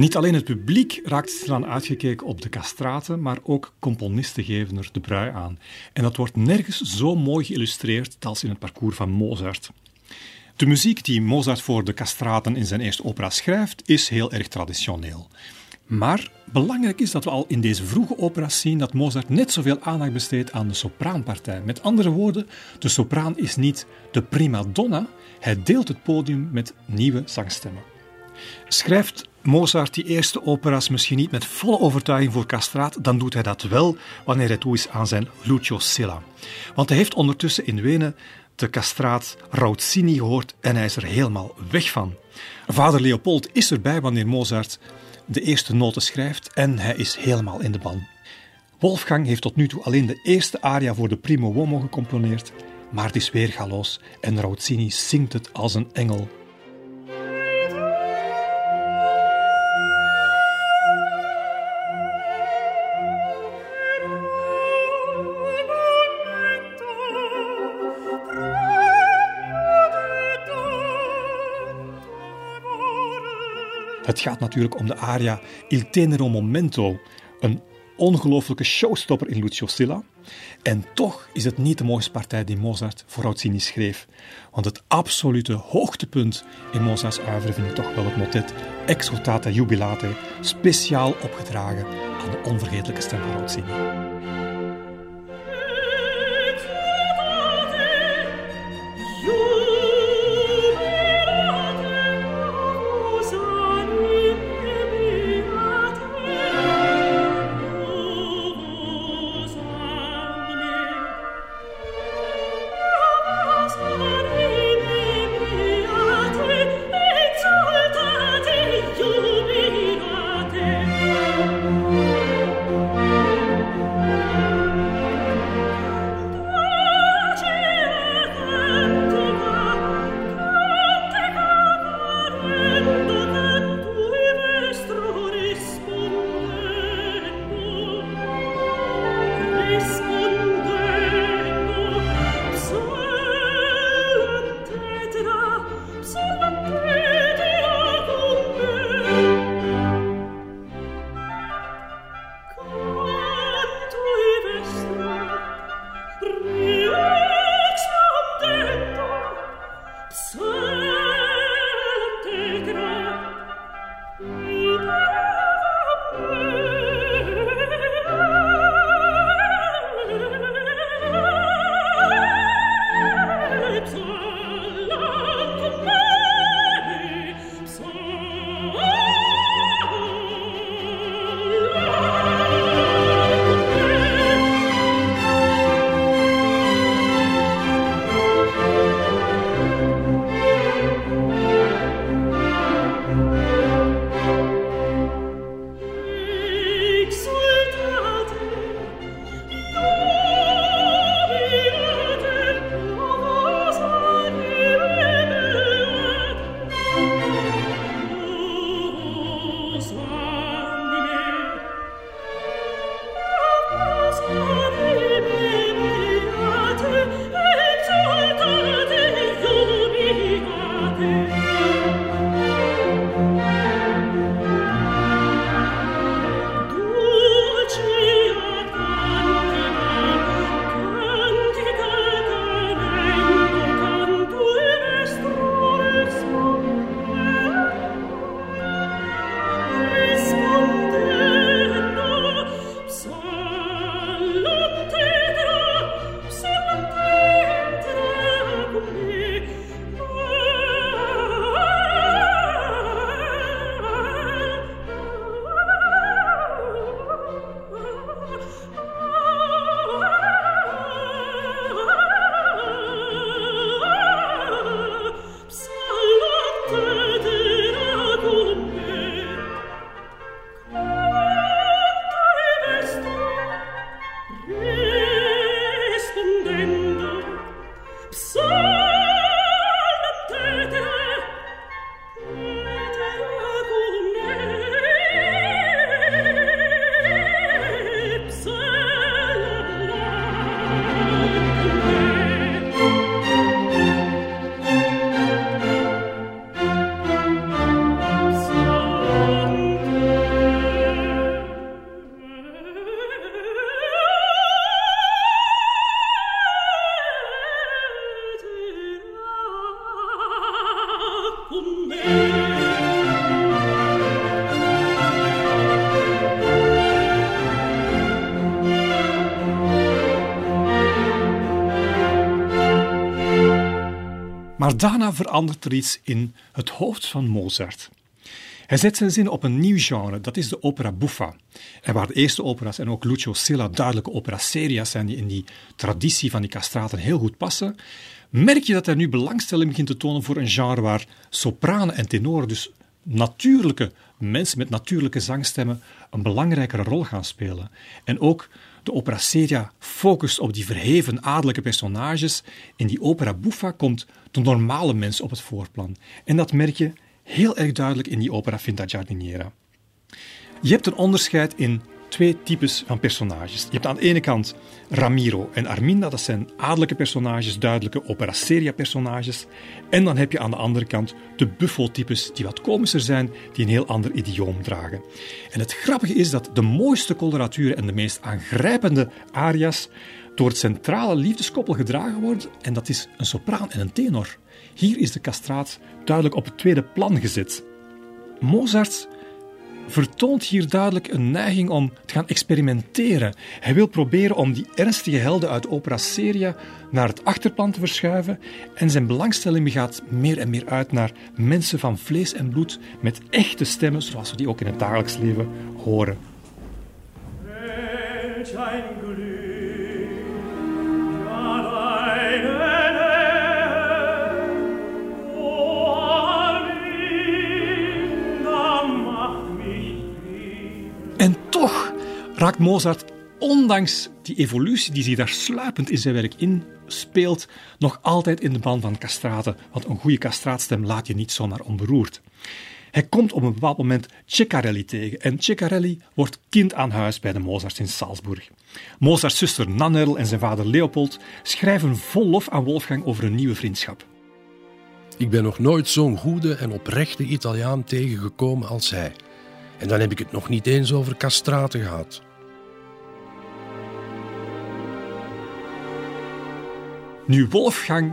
Niet alleen het publiek raakt eraan uitgekeken op de castraten, maar ook componisten geven er de brui aan. En dat wordt nergens zo mooi geïllustreerd als in het parcours van Mozart. De muziek die Mozart voor de castraten in zijn eerste opera schrijft, is heel erg traditioneel. Maar belangrijk is dat we al in deze vroege opera's zien dat Mozart net zoveel aandacht besteedt aan de sopraanpartij. Met andere woorden, de sopraan is niet de prima donna, hij deelt het podium met nieuwe zangstemmen. Schrijft Mozart die eerste opera's misschien niet met volle overtuiging voor castraat, dan doet hij dat wel wanneer hij toe is aan zijn Lucio Silla. Want hij heeft ondertussen in Wenen de castraat Rauzzini gehoord en hij is er helemaal weg van. Vader Leopold is erbij wanneer Mozart de eerste noten schrijft en hij is helemaal in de ban. Wolfgang heeft tot nu toe alleen de eerste aria voor de primo uomo gecomponeerd, maar het is weer galoos en Rauzzini zingt het als een engel. Het gaat natuurlijk om de aria Il tenero momento, een ongelooflijke showstopper in Lucio Silla. En toch is het niet de mooiste partij die Mozart voor Rossini schreef. Want het absolute hoogtepunt in Mozarts oeuvre vind ik toch wel het motet Exultate Jubilate, speciaal opgedragen aan de onvergetelijke stem van Rossini. Maar daarna verandert er iets in het hoofd van Mozart. Hij zet zijn zin op een nieuw genre, dat is de opera buffa. En waar de eerste opera's en ook Lucio Silla duidelijke opera seria's zijn die in die traditie van die castraten heel goed passen, merk je dat hij nu belangstelling begint te tonen voor een genre waar sopranen en tenoren, dus natuurlijke mensen met natuurlijke zangstemmen, een belangrijkere rol gaan spelen. En ook de opera seria focust op die verheven adellijke personages. In die opera buffa komt de normale mens op het voorplan. En dat merk je heel erg duidelijk in die opera Finta Giardiniera. Je hebt een onderscheid in twee types van personages. Je hebt aan de ene kant Ramiro en Arminda, dat zijn adellijke personages, duidelijke opera seria personages. En dan heb je aan de andere kant de buffo-types die wat komischer zijn, die een heel ander idioom dragen. En het grappige is dat de mooiste coloraturen en de meest aangrijpende aria's door het centrale liefdeskoppel gedragen worden, en dat is een sopraan en een tenor. Hier is de castraat duidelijk op het tweede plan gezet. Mozart vertoont hier duidelijk een neiging om te gaan experimenteren. Hij wil proberen om die ernstige helden uit opera seria naar het achterplan te verschuiven en zijn belangstelling gaat meer en meer uit naar mensen van vlees en bloed met echte stemmen zoals we die ook in het dagelijks leven horen. En raakt Mozart, ondanks die evolutie die zich daar sluipend in zijn werk inspeelt, nog altijd in de ban van castraten. Want een goede castraatstem laat je niet zomaar onberoerd. Hij komt op een bepaald moment Ceccarelli tegen en Ceccarelli wordt kind aan huis bij de Mozarts in Salzburg. Mozarts zuster Nannerl en zijn vader Leopold schrijven vol lof aan Wolfgang over een nieuwe vriendschap. Ik ben nog nooit zo'n goede en oprechte Italiaan tegengekomen als hij. En dan heb ik het nog niet eens over castraten gehad. Nu, Wolfgang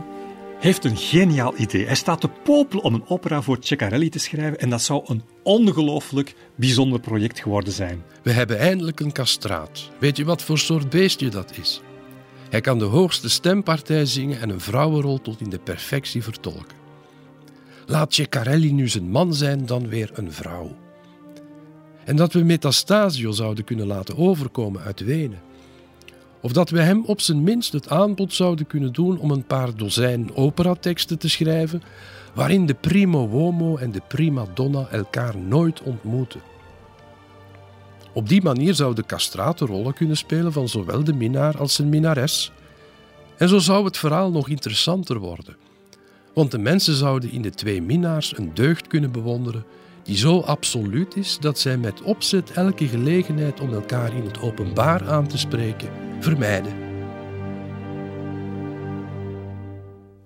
heeft een geniaal idee. Hij staat te popelen om een opera voor Ceccarelli te schrijven en dat zou een ongelooflijk bijzonder project geworden zijn. We hebben eindelijk een castraat. Weet je wat voor soort beestje dat is? Hij kan de hoogste stempartij zingen en een vrouwenrol tot in de perfectie vertolken. Laat Ceccarelli nu zijn man zijn, dan weer een vrouw. En dat we Metastasio zouden kunnen laten overkomen uit Wenen. Of dat we hem op zijn minst het aanbod zouden kunnen doen om een paar dozijn operateksten te schrijven, waarin de primo uomo en de prima donna elkaar nooit ontmoeten. Op die manier zou de castrate rollen kunnen spelen van zowel de minnaar als zijn minnares. En zo zou het verhaal nog interessanter worden. Want de mensen zouden in de twee minnaars een deugd kunnen bewonderen die zo absoluut is dat zij met opzet elke gelegenheid om elkaar in het openbaar aan te spreken vermijden.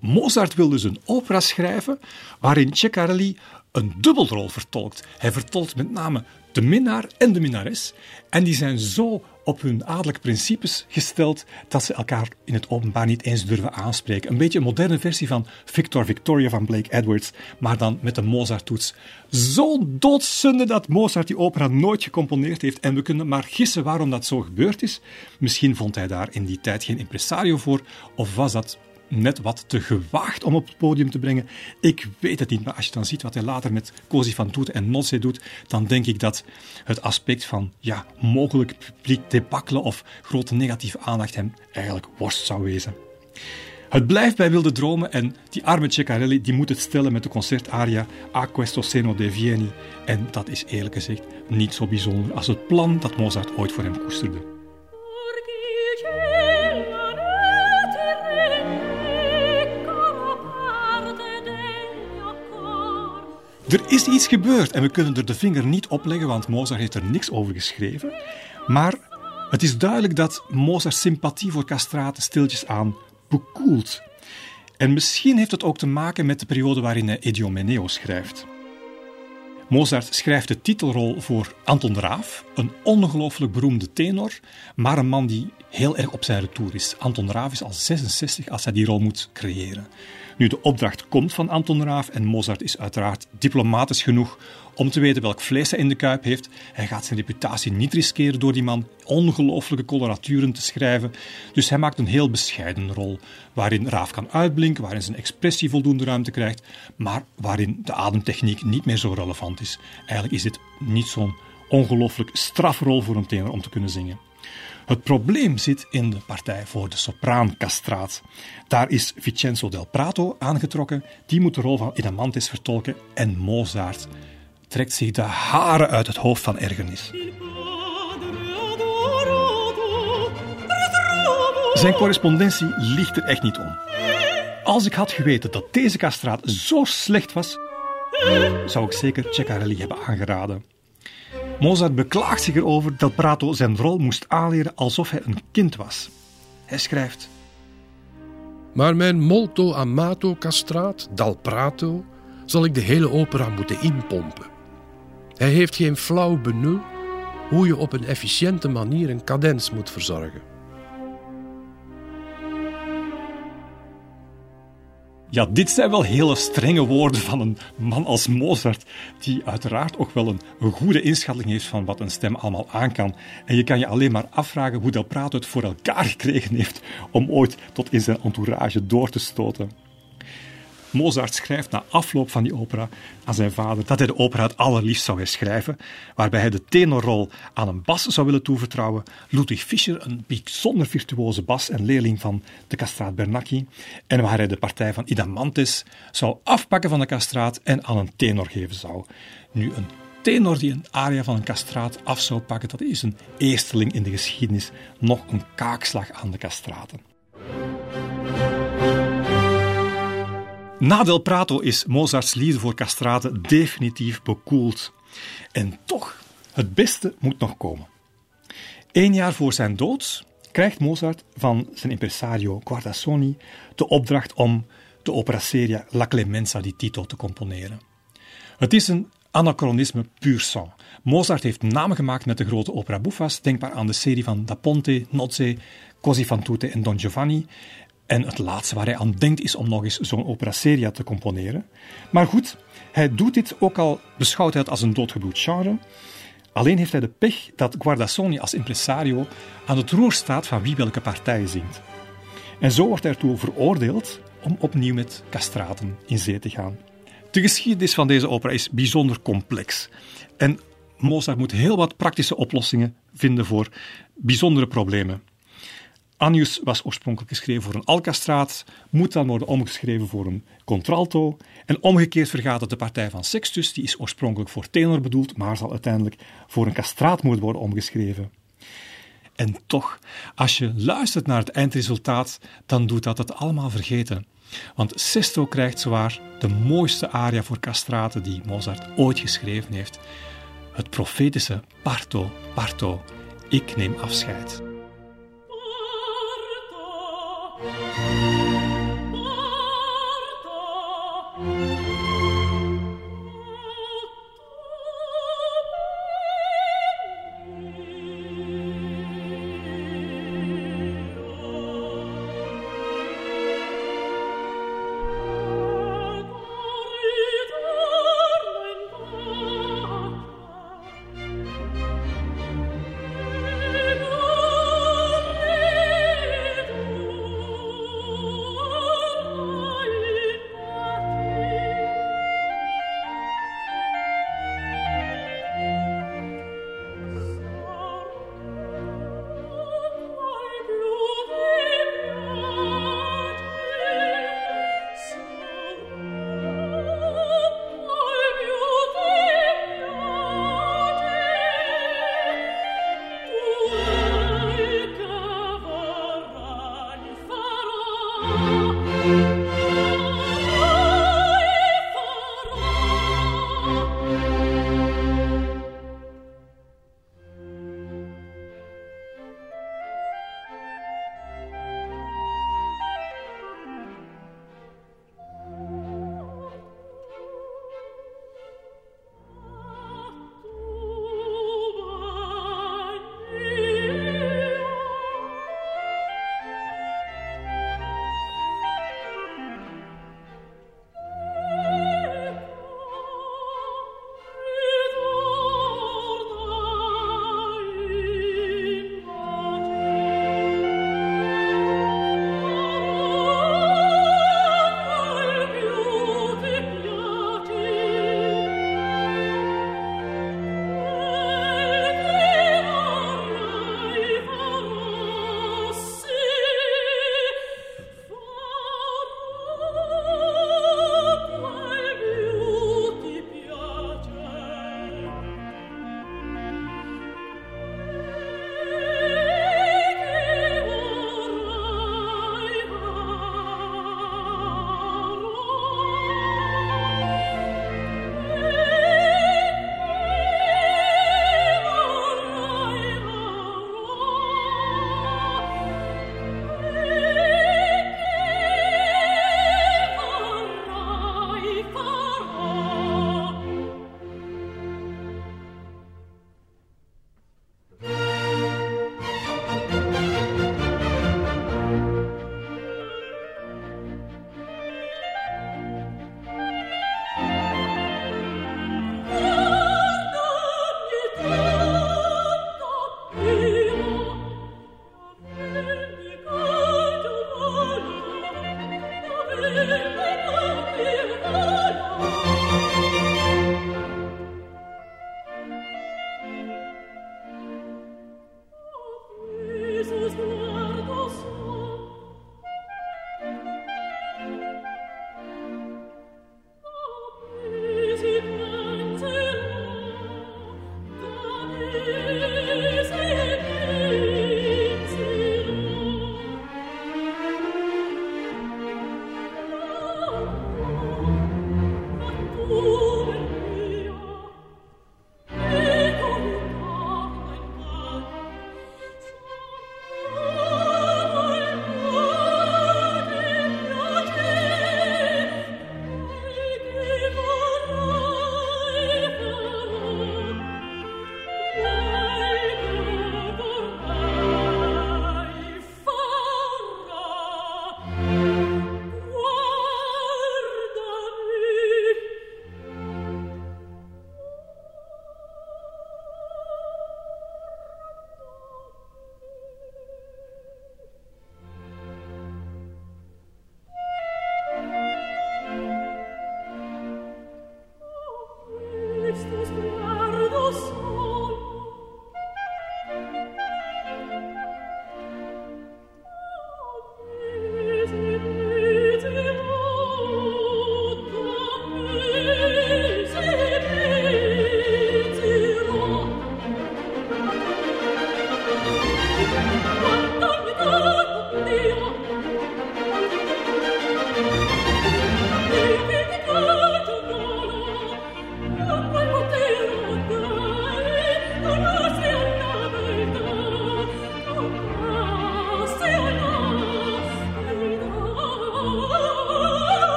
Mozart wil dus een opera schrijven waarin Ceccarelli een dubbelrol vertolkt. Hij vertolkt met name de minnaar en de minnares. En die zijn zo op hun adellijke principes gesteld dat ze elkaar in het openbaar niet eens durven aanspreken. Een beetje een moderne versie van Victor Victoria van Blake Edwards, maar dan met een Mozart-toets. Zo doodzonde dat Mozart die opera nooit gecomponeerd heeft en we kunnen maar gissen waarom dat zo gebeurd is. Misschien vond hij daar in die tijd geen impresario voor, of was dat net wat te gewaagd om op het podium te brengen. Ik weet het niet, maar als je dan ziet wat hij later met Cosi van Toet en Nozze doet, dan denk ik dat het aspect van ja, mogelijk publiek debakkelen of grote negatieve aandacht hem eigenlijk worst zou wezen. Het blijft bij wilde dromen en die arme Ceccarelli die moet het stellen met de concertaria A questo seno de Vieni. En dat is eerlijk gezegd niet zo bijzonder als het plan dat Mozart ooit voor hem koesterde. Er is iets gebeurd en we kunnen er de vinger niet op leggen, want Mozart heeft er niks over geschreven. Maar het is duidelijk dat Mozart's sympathie voor castraten stiltjes aan bekoelt. En misschien heeft het ook te maken met de periode waarin hij Idiomeneo schrijft. Mozart schrijft de titelrol voor Anton Raaf, een ongelooflijk beroemde tenor, maar een man die heel erg op zijn retour is. Anton Raaf is al 66 als hij die rol moet creëren. Nu, de opdracht komt van Anton Raaf en Mozart is uiteraard diplomatisch genoeg om te weten welk vlees hij in de kuip heeft. Hij gaat zijn reputatie niet riskeren door die man ongelooflijke coloraturen te schrijven. Dus hij maakt een heel bescheiden rol, waarin Raaf kan uitblinken, waarin zijn expressie voldoende ruimte krijgt, maar waarin de ademtechniek niet meer zo relevant is. Eigenlijk is dit niet zo'n ongelooflijk strafrol voor een tenor om te kunnen zingen. Het probleem zit in de partij voor de sopraancastraat. Daar is Vincenzo del Prato aangetrokken. Die moet de rol van Idamantis vertolken en Mozart trekt zich de haren uit het hoofd van ergernis. Zijn correspondentie ligt er echt niet om. Als ik had geweten dat deze castraat zo slecht was, zou ik zeker Ceccarelli hebben aangeraden. Mozart beklaagt zich erover dat Prato zijn rol moest aanleren alsof hij een kind was. Hij schrijft: Maar mijn molto amato castraat, dal Prato, zal ik de hele opera moeten inpompen. Hij heeft geen flauw benul hoe je op een efficiënte manier een cadens moet verzorgen. Ja, dit zijn wel hele strenge woorden van een man als Mozart, die uiteraard ook wel een, goede inschatting heeft van wat een stem allemaal aan kan. En je kan je alleen maar afvragen hoe Del Prato het voor elkaar gekregen heeft om ooit tot in zijn entourage door te stoten. Mozart schrijft na afloop van die opera aan zijn vader dat hij de opera het allerliefst zou herschrijven, waarbij hij de tenorrol aan een bas zou willen toevertrouwen. Ludwig Fischer, een bijzonder virtuoze bas en leerling van de castraat Bernacchi, en waar hij de partij van Idamantis zou afpakken van de castraat en aan een tenor geven zou. Nu, een tenor die een aria van een castraat af zou pakken, dat is een eersteling in de geschiedenis, nog een kaakslag aan de castraten. Na Del Prato is Mozarts liefde voor castraten definitief bekoeld. En toch, het beste moet nog komen. Eén jaar voor zijn dood krijgt Mozart van zijn impresario Guardassoni de opdracht om de opera seria La Clemenza di Tito te componeren. Het is een anachronisme puur sang. Mozart heeft namen gemaakt met de grote opera buffas, denkbaar aan de serie van Da Ponte, Nozze, Così fan tutte en Don Giovanni, en het laatste waar hij aan denkt is om nog eens zo'n opera seria te componeren. Maar goed, hij doet dit ook al beschouwt hij het als een doodgebloed genre. Alleen heeft hij de pech dat Guardassoni als impresario aan het roer staat van wie welke partij zingt. En zo wordt hij ertoe veroordeeld om opnieuw met castraten in zee te gaan. De geschiedenis van deze opera is bijzonder complex. En Mozart moet heel wat praktische oplossingen vinden voor bijzondere problemen. Annius was oorspronkelijk geschreven voor een alcastraat, moet dan worden omgeschreven voor een contralto. En omgekeerd vergaat het de partij van Sextus, die is oorspronkelijk voor tenor bedoeld, maar zal uiteindelijk voor een castraat moeten worden omgeschreven. En toch, als je luistert naar het eindresultaat, dan doet dat het allemaal vergeten. Want Sesto krijgt zwaar de mooiste aria voor castraten die Mozart ooit geschreven heeft. Het profetische Parto, Parto, ik neem afscheid. morto!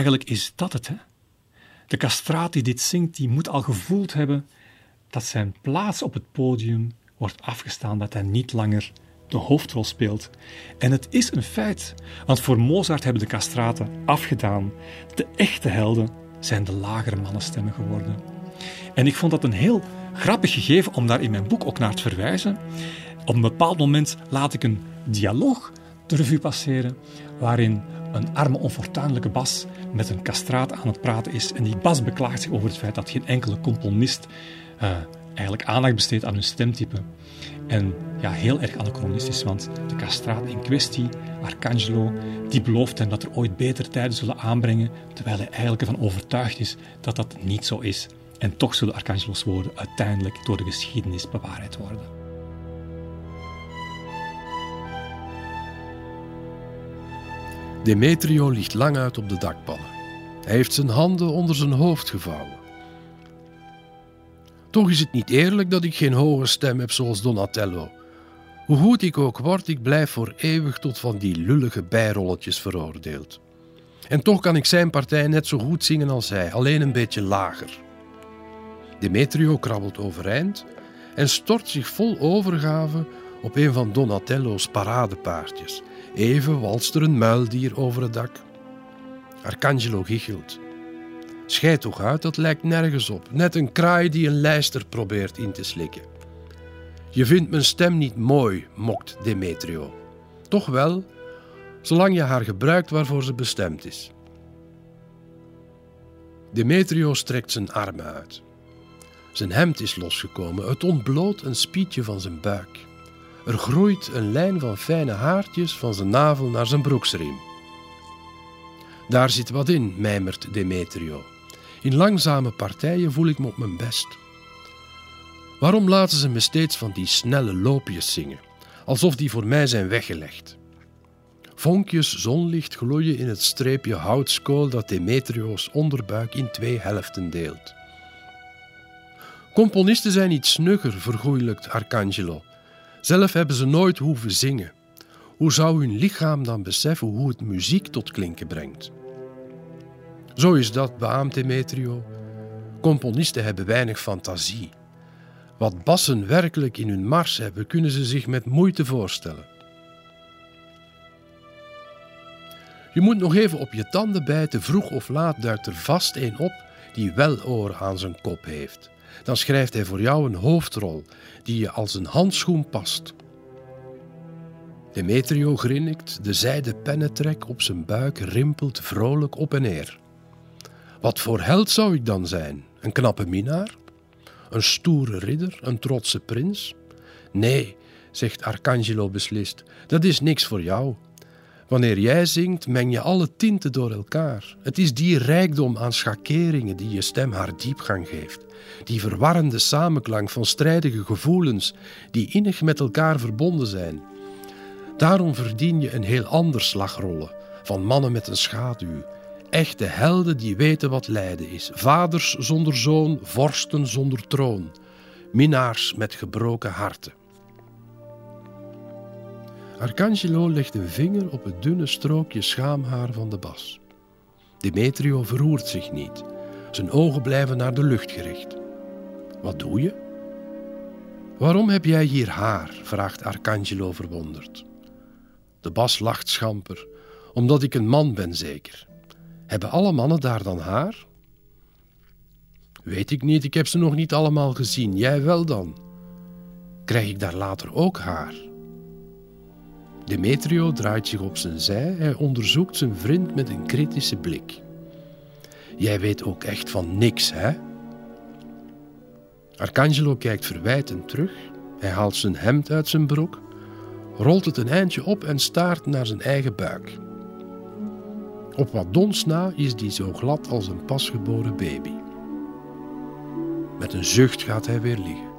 Eigenlijk is dat het. Hè? De castraat die dit zingt, die moet al gevoeld hebben dat zijn plaats op het podium wordt afgestaan, dat hij niet langer de hoofdrol speelt. En het is een feit, want voor Mozart hebben de castraten afgedaan. De echte helden zijn de lagere mannenstemmen geworden. En ik vond dat een heel grappig gegeven om daar in mijn boek ook naar te verwijzen. Op een bepaald moment laat ik een dialoog de revue passeren, waarin een arme, onfortuinlijke bas met een castraat aan het praten is. En die bas beklaagt zich over het feit dat geen enkele componist uh, eigenlijk aandacht besteedt aan hun stemtype. En ja, heel erg anachronistisch, want de castraat in kwestie, Arcangelo, die belooft hem dat er ooit betere tijden zullen aanbrengen, terwijl hij eigenlijk ervan overtuigd is dat dat niet zo is. En toch zullen Arcangelo's woorden uiteindelijk door de geschiedenis bewaarheid worden. Demetrio ligt lang uit op de dakpannen. Hij heeft zijn handen onder zijn hoofd gevouwen. Toch is het niet eerlijk dat ik geen hoge stem heb zoals Donatello. Hoe goed ik ook word, ik blijf voor eeuwig tot van die lullige bijrolletjes veroordeeld. En toch kan ik zijn partij net zo goed zingen als hij, alleen een beetje lager. Demetrio krabbelt overeind en stort zich vol overgave op een van Donatello's paradepaardjes Even walst er een muildier over het dak. Arcangelo giechelt. Schijt toch uit, dat lijkt nergens op. Net een kraai die een lijster probeert in te slikken. Je vindt mijn stem niet mooi, mokt Demetrio. Toch wel, zolang je haar gebruikt waarvoor ze bestemd is. Demetrio strekt zijn armen uit. Zijn hemd is losgekomen, het ontbloot een spietje van zijn buik. Er groeit een lijn van fijne haartjes van zijn navel naar zijn broeksriem. Daar zit wat in, mijmert Demetrio. In langzame partijen voel ik me op mijn best. Waarom laten ze me steeds van die snelle loopjes zingen, alsof die voor mij zijn weggelegd? Vonkjes zonlicht gloeien in het streepje houtskool dat Demetrio's onderbuik in twee helften deelt. Componisten zijn iets snugger, vergoeilijkt Arcangelo. Zelf hebben ze nooit hoeven zingen. Hoe zou hun lichaam dan beseffen hoe het muziek tot klinken brengt? Zo is dat, beaamt Demetrio. Componisten hebben weinig fantasie. Wat bassen werkelijk in hun mars hebben, kunnen ze zich met moeite voorstellen. Je moet nog even op je tanden bijten, vroeg of laat duikt er vast een op die wel oren aan zijn kop heeft. Dan schrijft hij voor jou een hoofdrol die je als een handschoen past. Demetrio grinnikt, de zijde pennentrek op zijn buik rimpelt vrolijk op en neer. Wat voor held zou ik dan zijn? Een knappe minnaar? Een stoere ridder? Een trotse prins? Nee, zegt Arcangelo beslist, dat is niks voor jou. Wanneer jij zingt, meng je alle tinten door elkaar. Het is die rijkdom aan schakeringen die je stem haar diepgang geeft. Die verwarrende samenklank van strijdige gevoelens die innig met elkaar verbonden zijn. Daarom verdien je een heel ander slagrollen van mannen met een schaduw. Echte helden die weten wat lijden is. Vaders zonder zoon, vorsten zonder troon. Minnaars met gebroken harten. Arcangelo legt een vinger op het dunne strookje schaamhaar van de bas. Demetrio verroert zich niet. Zijn ogen blijven naar de lucht gericht. Wat doe je? Waarom heb jij hier haar? vraagt Arcangelo verwonderd. De bas lacht schamper. Omdat ik een man ben, zeker. Hebben alle mannen daar dan haar? Weet ik niet, ik heb ze nog niet allemaal gezien. Jij wel dan? Krijg ik daar later ook haar? Demetrio draait zich op zijn zij. Hij onderzoekt zijn vriend met een kritische blik. Jij weet ook echt van niks, hè? Arcangelo kijkt verwijtend terug. Hij haalt zijn hemd uit zijn broek, rolt het een eindje op en staart naar zijn eigen buik. Op wat dons na is die zo glad als een pasgeboren baby. Met een zucht gaat hij weer liggen.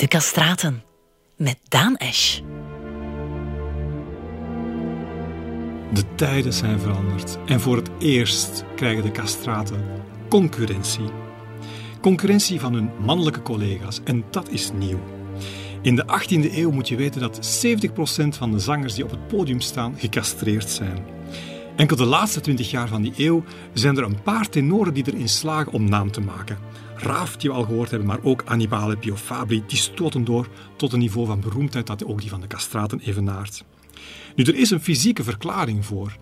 De Castraten met Daan Esch. De tijden zijn veranderd en voor het eerst krijgen de castraten concurrentie. Concurrentie van hun mannelijke collega's en dat is nieuw. In de 18e eeuw moet je weten dat 70% van de zangers die op het podium staan gecastreerd zijn. Enkel de laatste 20 jaar van die eeuw zijn er een paar tenoren die erin slagen om naam te maken. Raaf, die we al gehoord hebben, maar ook Annibale Pio Fabri, die stoten door tot een niveau van beroemdheid dat ook die van de castraten evenaart. Nu, er is een fysieke verklaring voor.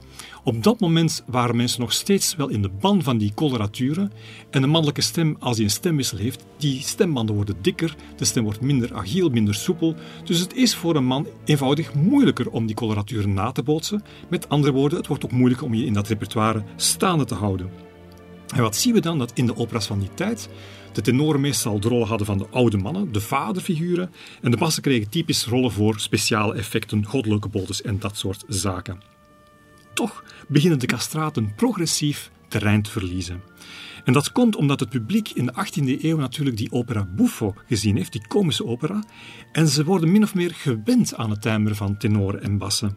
Op dat moment waren mensen nog steeds wel in de ban van die coloraturen. En een mannelijke stem, als hij een stemwissel heeft, die stembanden worden dikker, de stem wordt minder agiel, minder soepel. Dus het is voor een man eenvoudig moeilijker om die coloraturen na te bootsen. Met andere woorden, het wordt ook moeilijker om je in dat repertoire staande te houden. En wat zien we dan? Dat in de operas van die tijd de tenoren meestal de rollen hadden van de oude mannen, de vaderfiguren, en de bassen kregen typisch rollen voor speciale effecten, goddelijke botes en dat soort zaken. Toch beginnen de castraten progressief terrein te verliezen. En dat komt omdat het publiek in de 18e eeuw natuurlijk die opera buffo gezien heeft, die komische opera, en ze worden min of meer gewend aan het timbre van tenoren en bassen.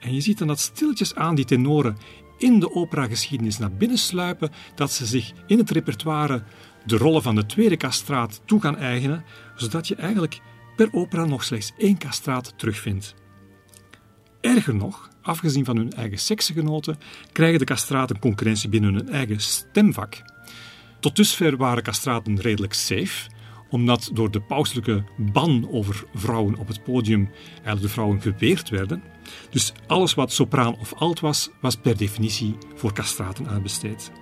En je ziet dan dat stilletjes aan die tenoren in de operageschiedenis naar binnen sluipen, dat ze zich in het repertoire de rollen van de tweede castraat toe gaan eigenen, zodat je eigenlijk per opera nog slechts één castraat terugvindt. Erger nog, afgezien van hun eigen seksgenoten, krijgen de castraten concurrentie binnen hun eigen stemvak. Tot dusver waren castraten redelijk safe, omdat door de pauselijke ban over vrouwen op het podium eigenlijk de vrouwen geweerd werden. Dus alles wat sopraan of alt was, was per definitie voor castraten uitbesteed.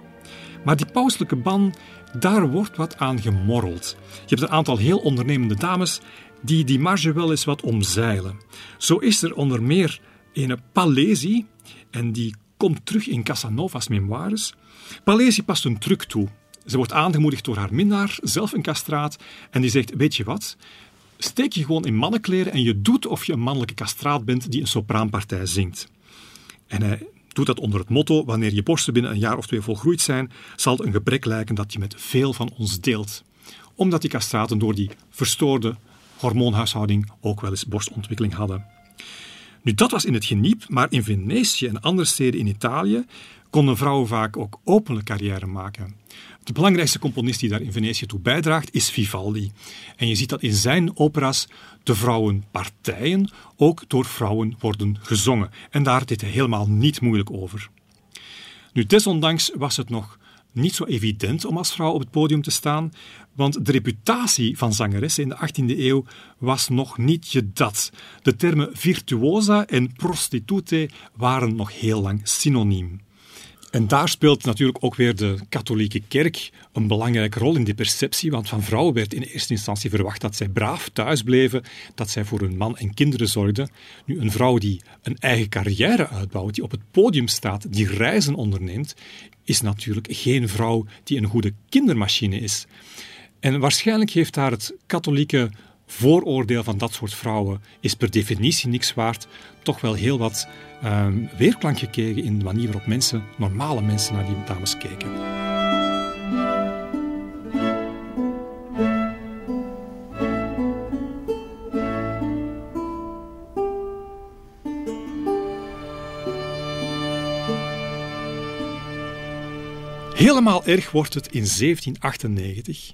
Maar die pauselijke ban, daar wordt wat aan gemorreld. Je hebt een aantal heel ondernemende dames die die marge wel eens wat omzeilen. Zo is er onder meer een Palesi, en die komt terug in Casanova's memoires. Palesi past een truc toe. Ze wordt aangemoedigd door haar minnaar, zelf een castraat, en die zegt: Weet je wat? Steek je gewoon in mannenkleren en je doet of je een mannelijke castraat bent die een sopraanpartij zingt. En hij doet dat onder het motto: Wanneer je borsten binnen een jaar of twee volgroeid zijn, zal het een gebrek lijken dat je met veel van ons deelt. Omdat die castraten door die verstoorde hormoonhuishouding ook wel eens borstontwikkeling hadden. Nu, dat was in het geniep, maar in Venetië en andere steden in Italië konden vrouwen vaak ook openlijk carrière maken. De belangrijkste componist die daar in Venetië toe bijdraagt is Vivaldi. En je ziet dat in zijn opera's de vrouwenpartijen ook door vrouwen worden gezongen. En daar deed hij helemaal niet moeilijk over. Nu, desondanks was het nog niet zo evident om als vrouw op het podium te staan, want de reputatie van zangeressen in de 18e eeuw was nog niet je dat. De termen virtuosa en prostitute waren nog heel lang synoniem. En daar speelt natuurlijk ook weer de katholieke kerk een belangrijke rol in die perceptie, want van vrouwen werd in eerste instantie verwacht dat zij braaf thuis bleven, dat zij voor hun man en kinderen zorgden. Nu, een vrouw die een eigen carrière uitbouwt, die op het podium staat, die reizen onderneemt, is natuurlijk geen vrouw die een goede kindermachine is. En waarschijnlijk heeft daar het katholieke vooroordeel van dat soort vrouwen is per definitie niks waard, toch wel heel wat uh, weerklank gekregen in de manier waarop mensen, normale mensen, naar die dames keken. Helemaal erg wordt het in 1798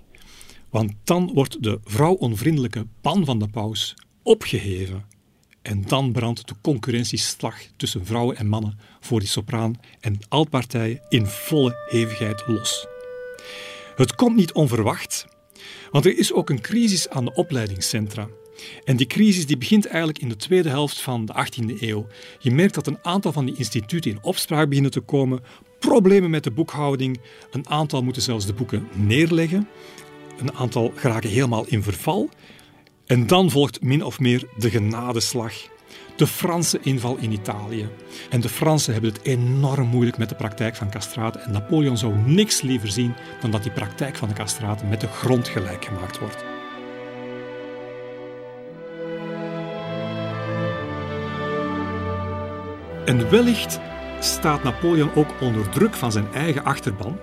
want dan wordt de vrouwonvriendelijke ban van de paus opgeheven. En dan brandt de concurrentieslag tussen vrouwen en mannen voor die sopraan en altpartijen in volle hevigheid los. Het komt niet onverwacht, want er is ook een crisis aan de opleidingscentra. En die crisis die begint eigenlijk in de tweede helft van de 18e eeuw. Je merkt dat een aantal van die instituten in opspraak beginnen te komen, problemen met de boekhouding, een aantal moeten zelfs de boeken neerleggen. Een aantal geraken helemaal in verval. En dan volgt min of meer de genadeslag. De Franse inval in Italië. En de Fransen hebben het enorm moeilijk met de praktijk van castraten. En Napoleon zou niks liever zien dan dat die praktijk van de castraten met de grond gelijk gemaakt wordt. En wellicht staat Napoleon ook onder druk van zijn eigen achterban.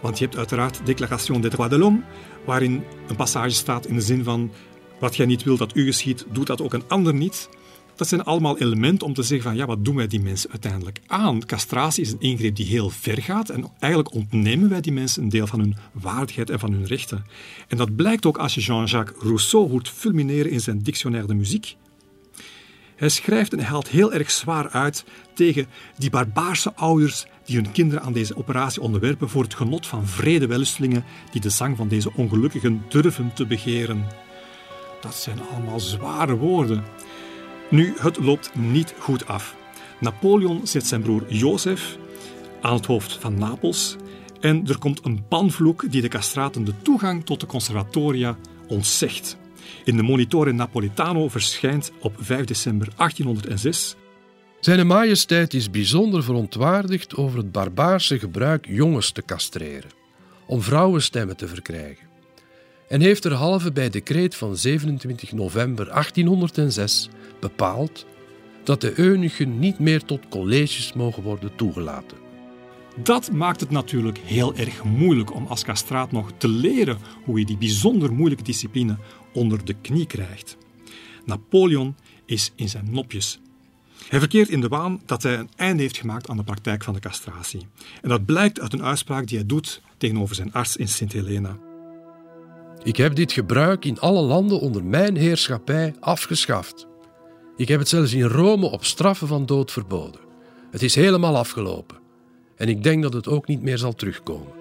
Want je hebt uiteraard Déclaration des droits de l'homme, waarin een passage staat in de zin van wat jij niet wilt dat u geschiet, doet dat ook een ander niet. Dat zijn allemaal elementen om te zeggen van ja, wat doen wij die mensen uiteindelijk aan? Castratie is een ingreep die heel ver gaat en eigenlijk ontnemen wij die mensen een deel van hun waardigheid en van hun rechten. En dat blijkt ook als je Jean-Jacques Rousseau hoort fulmineren in zijn Dictionnaire de Muziek. Hij schrijft en haalt heel erg zwaar uit tegen die barbaarse ouders die hun kinderen aan deze operatie onderwerpen voor het genot van vrede welstelingen die de zang van deze ongelukkigen durven te begeren. Dat zijn allemaal zware woorden. Nu, het loopt niet goed af. Napoleon zet zijn broer Jozef aan het hoofd van Napels en er komt een banvloek die de castraten de toegang tot de conservatoria ontzegt. In de Monitore Napolitano verschijnt op 5 december 1806 zijn majesteit is bijzonder verontwaardigd over het barbaarse gebruik jongens te castreren, om vrouwenstemmen te verkrijgen, en heeft er halve bij decreet van 27 november 1806 bepaald dat de eunuchen niet meer tot colleges mogen worden toegelaten. Dat maakt het natuurlijk heel erg moeilijk om als castraat nog te leren hoe je die bijzonder moeilijke discipline onder de knie krijgt. Napoleon is in zijn nopjes. Hij verkeert in de waan dat hij een einde heeft gemaakt aan de praktijk van de castratie. En dat blijkt uit een uitspraak die hij doet tegenover zijn arts in Sint Helena. Ik heb dit gebruik in alle landen onder mijn heerschappij afgeschaft. Ik heb het zelfs in Rome op straffen van dood verboden. Het is helemaal afgelopen. En ik denk dat het ook niet meer zal terugkomen.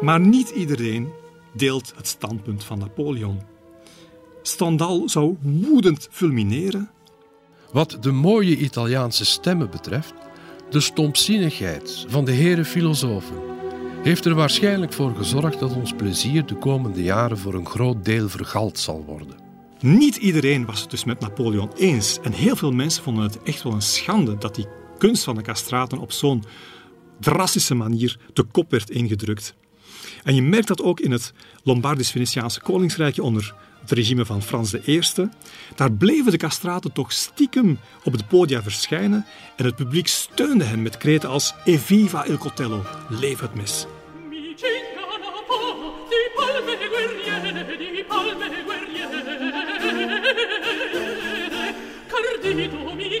Maar niet iedereen deelt het standpunt van Napoleon. Stendhal zou woedend fulmineren. Wat de mooie Italiaanse stemmen betreft, de stompzinnigheid van de heren filosofen heeft er waarschijnlijk voor gezorgd dat ons plezier de komende jaren voor een groot deel vergald zal worden. Niet iedereen was het dus met Napoleon eens. En heel veel mensen vonden het echt wel een schande dat die kunst van de castraten op zo'n drastische manier de kop werd ingedrukt. En je merkt dat ook in het Lombardisch-Venetiaanse koningsrijkje onder het regime van Frans I. Daar bleven de castraten toch stiekem op het podium verschijnen en het publiek steunde hen met kreten als Eviva il coltello, leef het mes. Cardito mi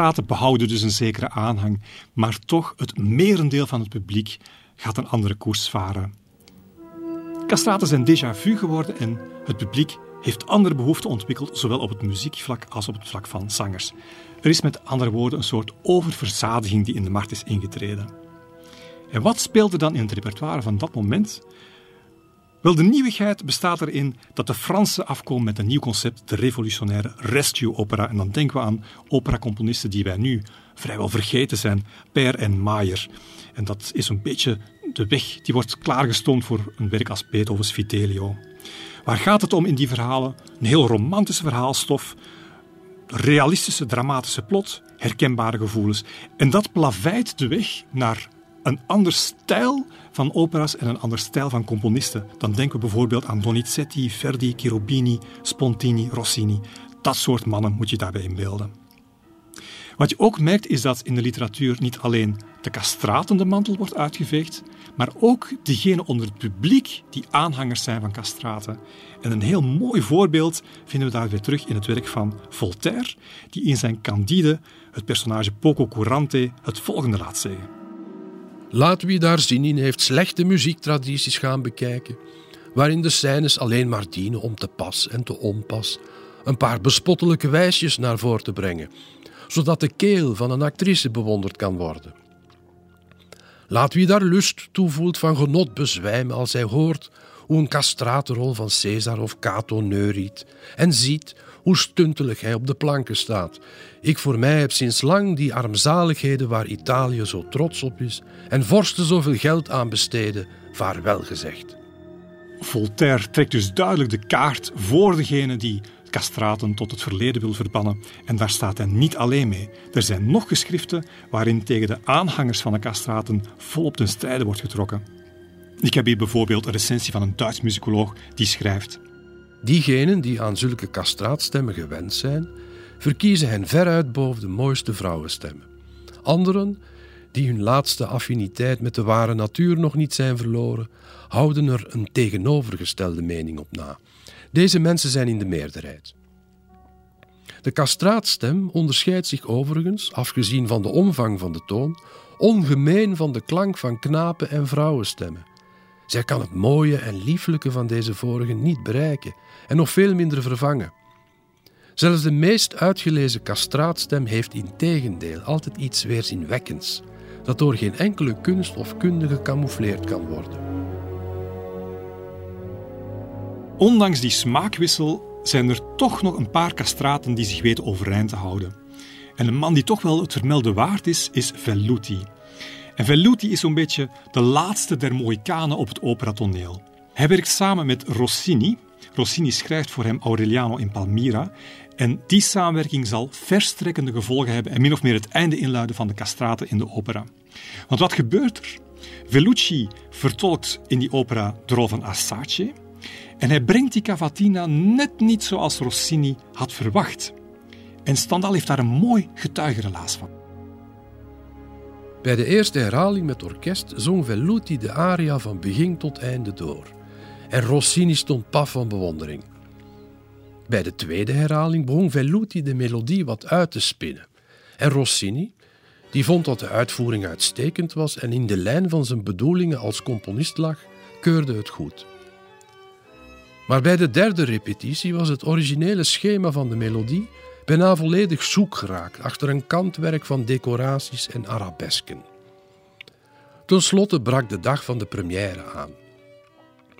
De castraten behouden dus een zekere aanhang, maar toch het merendeel van het publiek gaat een andere koers varen. Castraten zijn déjà vu geworden en het publiek heeft andere behoeften ontwikkeld, zowel op het muziekvlak als op het vlak van zangers. Er is met andere woorden een soort oververzadiging die in de markt is ingetreden. En wat speelde dan in het repertoire van dat moment? Wel, de nieuwigheid bestaat erin dat de Fransen afkomen met een nieuw concept, de revolutionaire rescue opera. En dan denken we aan operacomponisten die wij nu vrijwel vergeten zijn, Per en Mayer. En dat is een beetje de weg die wordt klaargestoomd voor een werk als Beethovens Fidelio. Waar gaat het om in die verhalen? Een heel romantische verhaalstof, realistische, dramatische plot, herkenbare gevoelens. En dat plaveit de weg naar een ander stijl van opera's en een ander stijl van componisten. Dan denken we bijvoorbeeld aan Donizetti, Verdi, Cherubini, Spontini, Rossini. Dat soort mannen moet je daarbij inbeelden. Wat je ook merkt is dat in de literatuur niet alleen de castratende mantel wordt uitgeveegd, maar ook diegenen onder het publiek die aanhangers zijn van castraten. En een heel mooi voorbeeld vinden we daar weer terug in het werk van Voltaire, die in zijn Candide het personage Poco Curante het volgende laat zeggen. Laat wie daar zin in heeft slechte muziektradities gaan bekijken, waarin de scènes alleen maar dienen om te pas en te onpas een paar bespottelijke wijsjes naar voren te brengen, zodat de keel van een actrice bewonderd kan worden. Laat wie daar lust toevoelt van genot bezwijmen als hij hoort hoe een castratenrol van Caesar of Cato neuriet en ziet hoe stuntelig hij op de planken staat. Ik voor mij heb sinds lang die armzaligheden waar Italië zo trots op is en vorsten zoveel geld aan besteden, vaarwel gezegd. Voltaire trekt dus duidelijk de kaart voor degene die castraten tot het verleden wil verbannen. En daar staat hij niet alleen mee. Er zijn nog geschriften waarin tegen de aanhangers van de castraten volop ten strijde wordt getrokken. Ik heb hier bijvoorbeeld een recensie van een Duits muzikoloog die schrijft. Diegenen die aan zulke castraatstemmen gewend zijn, verkiezen hen veruit boven de mooiste vrouwenstemmen. Anderen, die hun laatste affiniteit met de ware natuur nog niet zijn verloren, houden er een tegenovergestelde mening op na. Deze mensen zijn in de meerderheid. De castraatstem onderscheidt zich overigens, afgezien van de omvang van de toon, ongemeen van de klank van knapen- en vrouwenstemmen. Zij kan het mooie en lieflijke van deze vorige niet bereiken en nog veel minder vervangen. Zelfs de meest uitgelezen castraatstem heeft in tegendeel altijd iets weerzinwekkends, dat door geen enkele kunst of kunde gecamoufleerd kan worden. Ondanks die smaakwissel zijn er toch nog een paar castraten die zich weten overeind te houden. En een man die toch wel het vermelde waard is, is Velluti. En Velluti is zo'n beetje de laatste der Mohikanen op het operatoneel. Hij werkt samen met Rossini. Rossini schrijft voor hem Aureliano in Palmira. En die samenwerking zal verstrekkende gevolgen hebben en min of meer het einde inluiden van de castraten in de opera. Want wat gebeurt er? Vellucci vertolkt in die opera de rol van Assace. En hij brengt die cavatina net niet zoals Rossini had verwacht. En Stendhal heeft daar een mooi getuigenrelaas van. Bij de eerste herhaling met orkest zong Velluti de aria van begin tot einde door. En Rossini stond paf van bewondering. Bij de tweede herhaling begon Velluti de melodie wat uit te spinnen. En Rossini, die vond dat de uitvoering uitstekend was en in de lijn van zijn bedoelingen als componist lag, keurde het goed. Maar bij de derde repetitie was het originele schema van de melodie bijna volledig zoek geraakt achter een kantwerk van decoraties en arabesken. Ten slotte brak de dag van de première aan.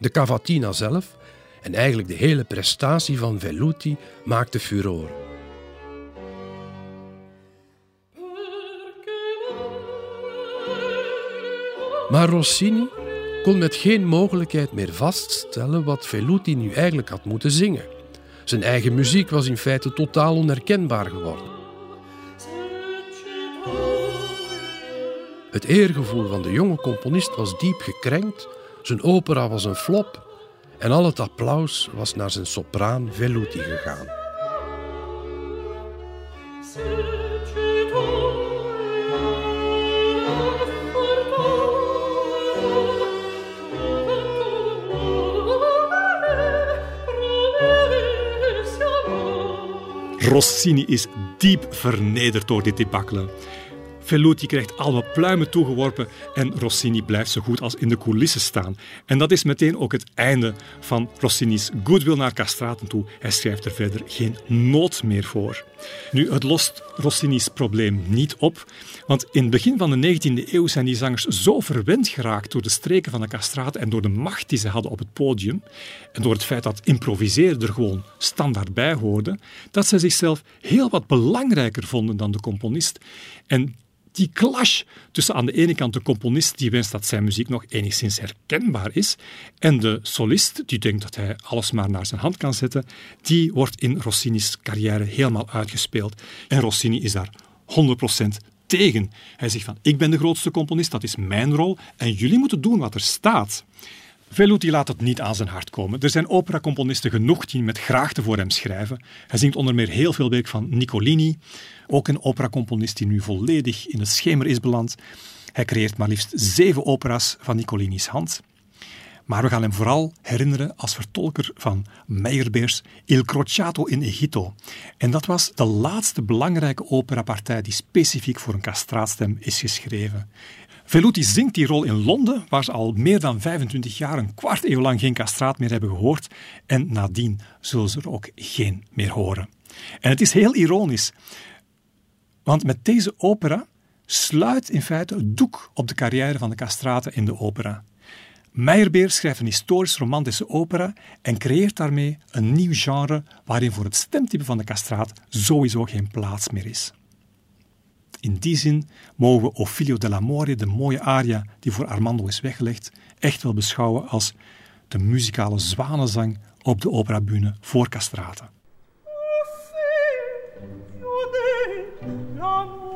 De cavatina zelf en eigenlijk de hele prestatie van Velluti maakte furore. Maar Rossini kon met geen mogelijkheid meer vaststellen wat Velluti nu eigenlijk had moeten zingen. Zijn eigen muziek was in feite totaal onherkenbaar geworden. Het eergevoel van de jonge componist was diep gekrenkt, zijn opera was een flop en al het applaus was naar zijn sopraan Velluti gegaan. Rossini is diep vernederd door dit debakkelen. Velluti krijgt alle pluimen toegeworpen en Rossini blijft zo goed als in de coulissen staan. En dat is meteen ook het einde van Rossini's goodwill naar castraten toe. Hij schrijft er verder geen noot meer voor. Nu, het lost Rossini's probleem niet op, want in het begin van de 19e eeuw zijn die zangers zo verwend geraakt door de streken van de castraten en door de macht die ze hadden op het podium en door het feit dat improviseren er gewoon standaard bij hoorde, dat ze zichzelf heel wat belangrijker vonden dan de componist. En die clash tussen aan de ene kant de componist die wenst dat zijn muziek nog enigszins herkenbaar is en de solist die denkt dat hij alles maar naar zijn hand kan zetten, die wordt in Rossini's carrière helemaal uitgespeeld. En Rossini is daar 100% tegen. Hij zegt van ik ben de grootste componist, dat is mijn rol en jullie moeten doen wat er staat. Velluti laat het niet aan zijn hart komen. Er zijn operacomponisten genoeg die met graagte voor hem schrijven. Hij zingt onder meer heel veel werk van Niccolini, ook een operacomponist die nu volledig in het schemer is beland. Hij creëert maar liefst zeven opera's van Niccolini's hand. Maar we gaan hem vooral herinneren als vertolker van Meyerbeers Il Crociato in Egitto. En dat was de laatste belangrijke operapartij die specifiek voor een castraatstem is geschreven. Velluti zingt die rol in Londen, waar ze al meer dan 25 jaar, een kwart eeuw lang geen castraat meer hebben gehoord. En nadien zullen ze er ook geen meer horen. En het is heel ironisch, want met deze opera sluit in feite het doek op de carrière van de castraten in de opera. Meyerbeer schrijft een historisch-romantische opera en creëert daarmee een nieuw genre waarin voor het stemtype van de castraat sowieso geen plaats meer is. In die zin mogen we Ophilio dell'Amore, de mooie aria die voor Armando is weggelegd, echt wel beschouwen als de muzikale zwanenzang op de operabühne voor castraten. Non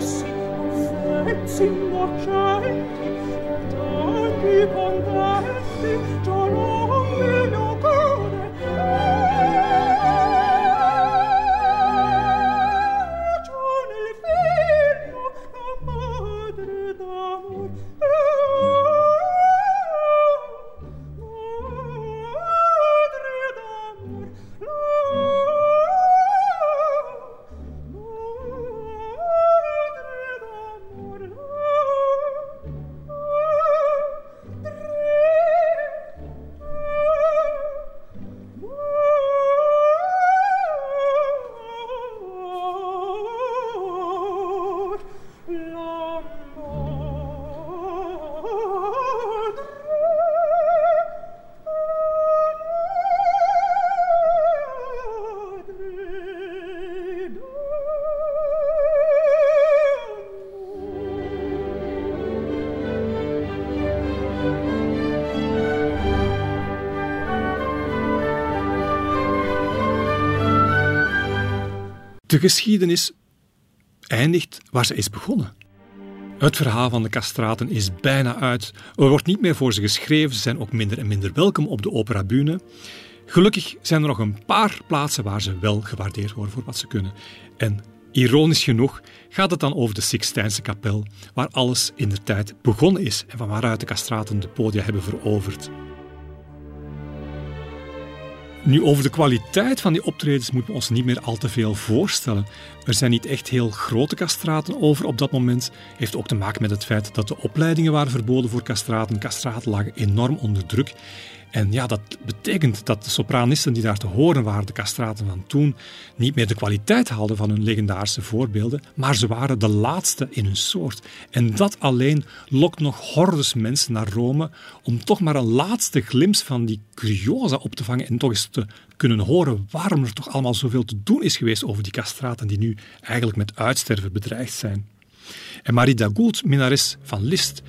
fancy, fancy innocenti, tanti contenti, dolori. De geschiedenis eindigt waar ze is begonnen. Het verhaal van de castraten is bijna uit. Er wordt niet meer voor ze geschreven, ze zijn ook minder en minder welkom op de operabühne. Gelukkig zijn er nog een paar plaatsen waar ze wel gewaardeerd worden voor wat ze kunnen. En ironisch genoeg gaat het dan over de Sixtijnse kapel, waar alles in de tijd begonnen is en van waaruit de castraten de podia hebben veroverd. Nu, over de kwaliteit van die optredens moeten we ons niet meer al te veel voorstellen. Er zijn niet echt heel grote castraten over op dat moment. Heeft ook te maken met het feit dat de opleidingen waren verboden voor castraten. Castraten lagen enorm onder druk. En ja, dat betekent dat de sopranisten die daar te horen waren, de castraten van toen, niet meer de kwaliteit hadden van hun legendarische voorbeelden, maar ze waren de laatste in hun soort. En dat alleen lokt nog hordes mensen naar Rome om toch maar een laatste glimp van die curiosa op te vangen en toch eens te kunnen horen waarom er toch allemaal zoveel te doen is geweest over die castraten die nu eigenlijk met uitsterven bedreigd zijn. En Marie Dagoult, minnares van Liszt,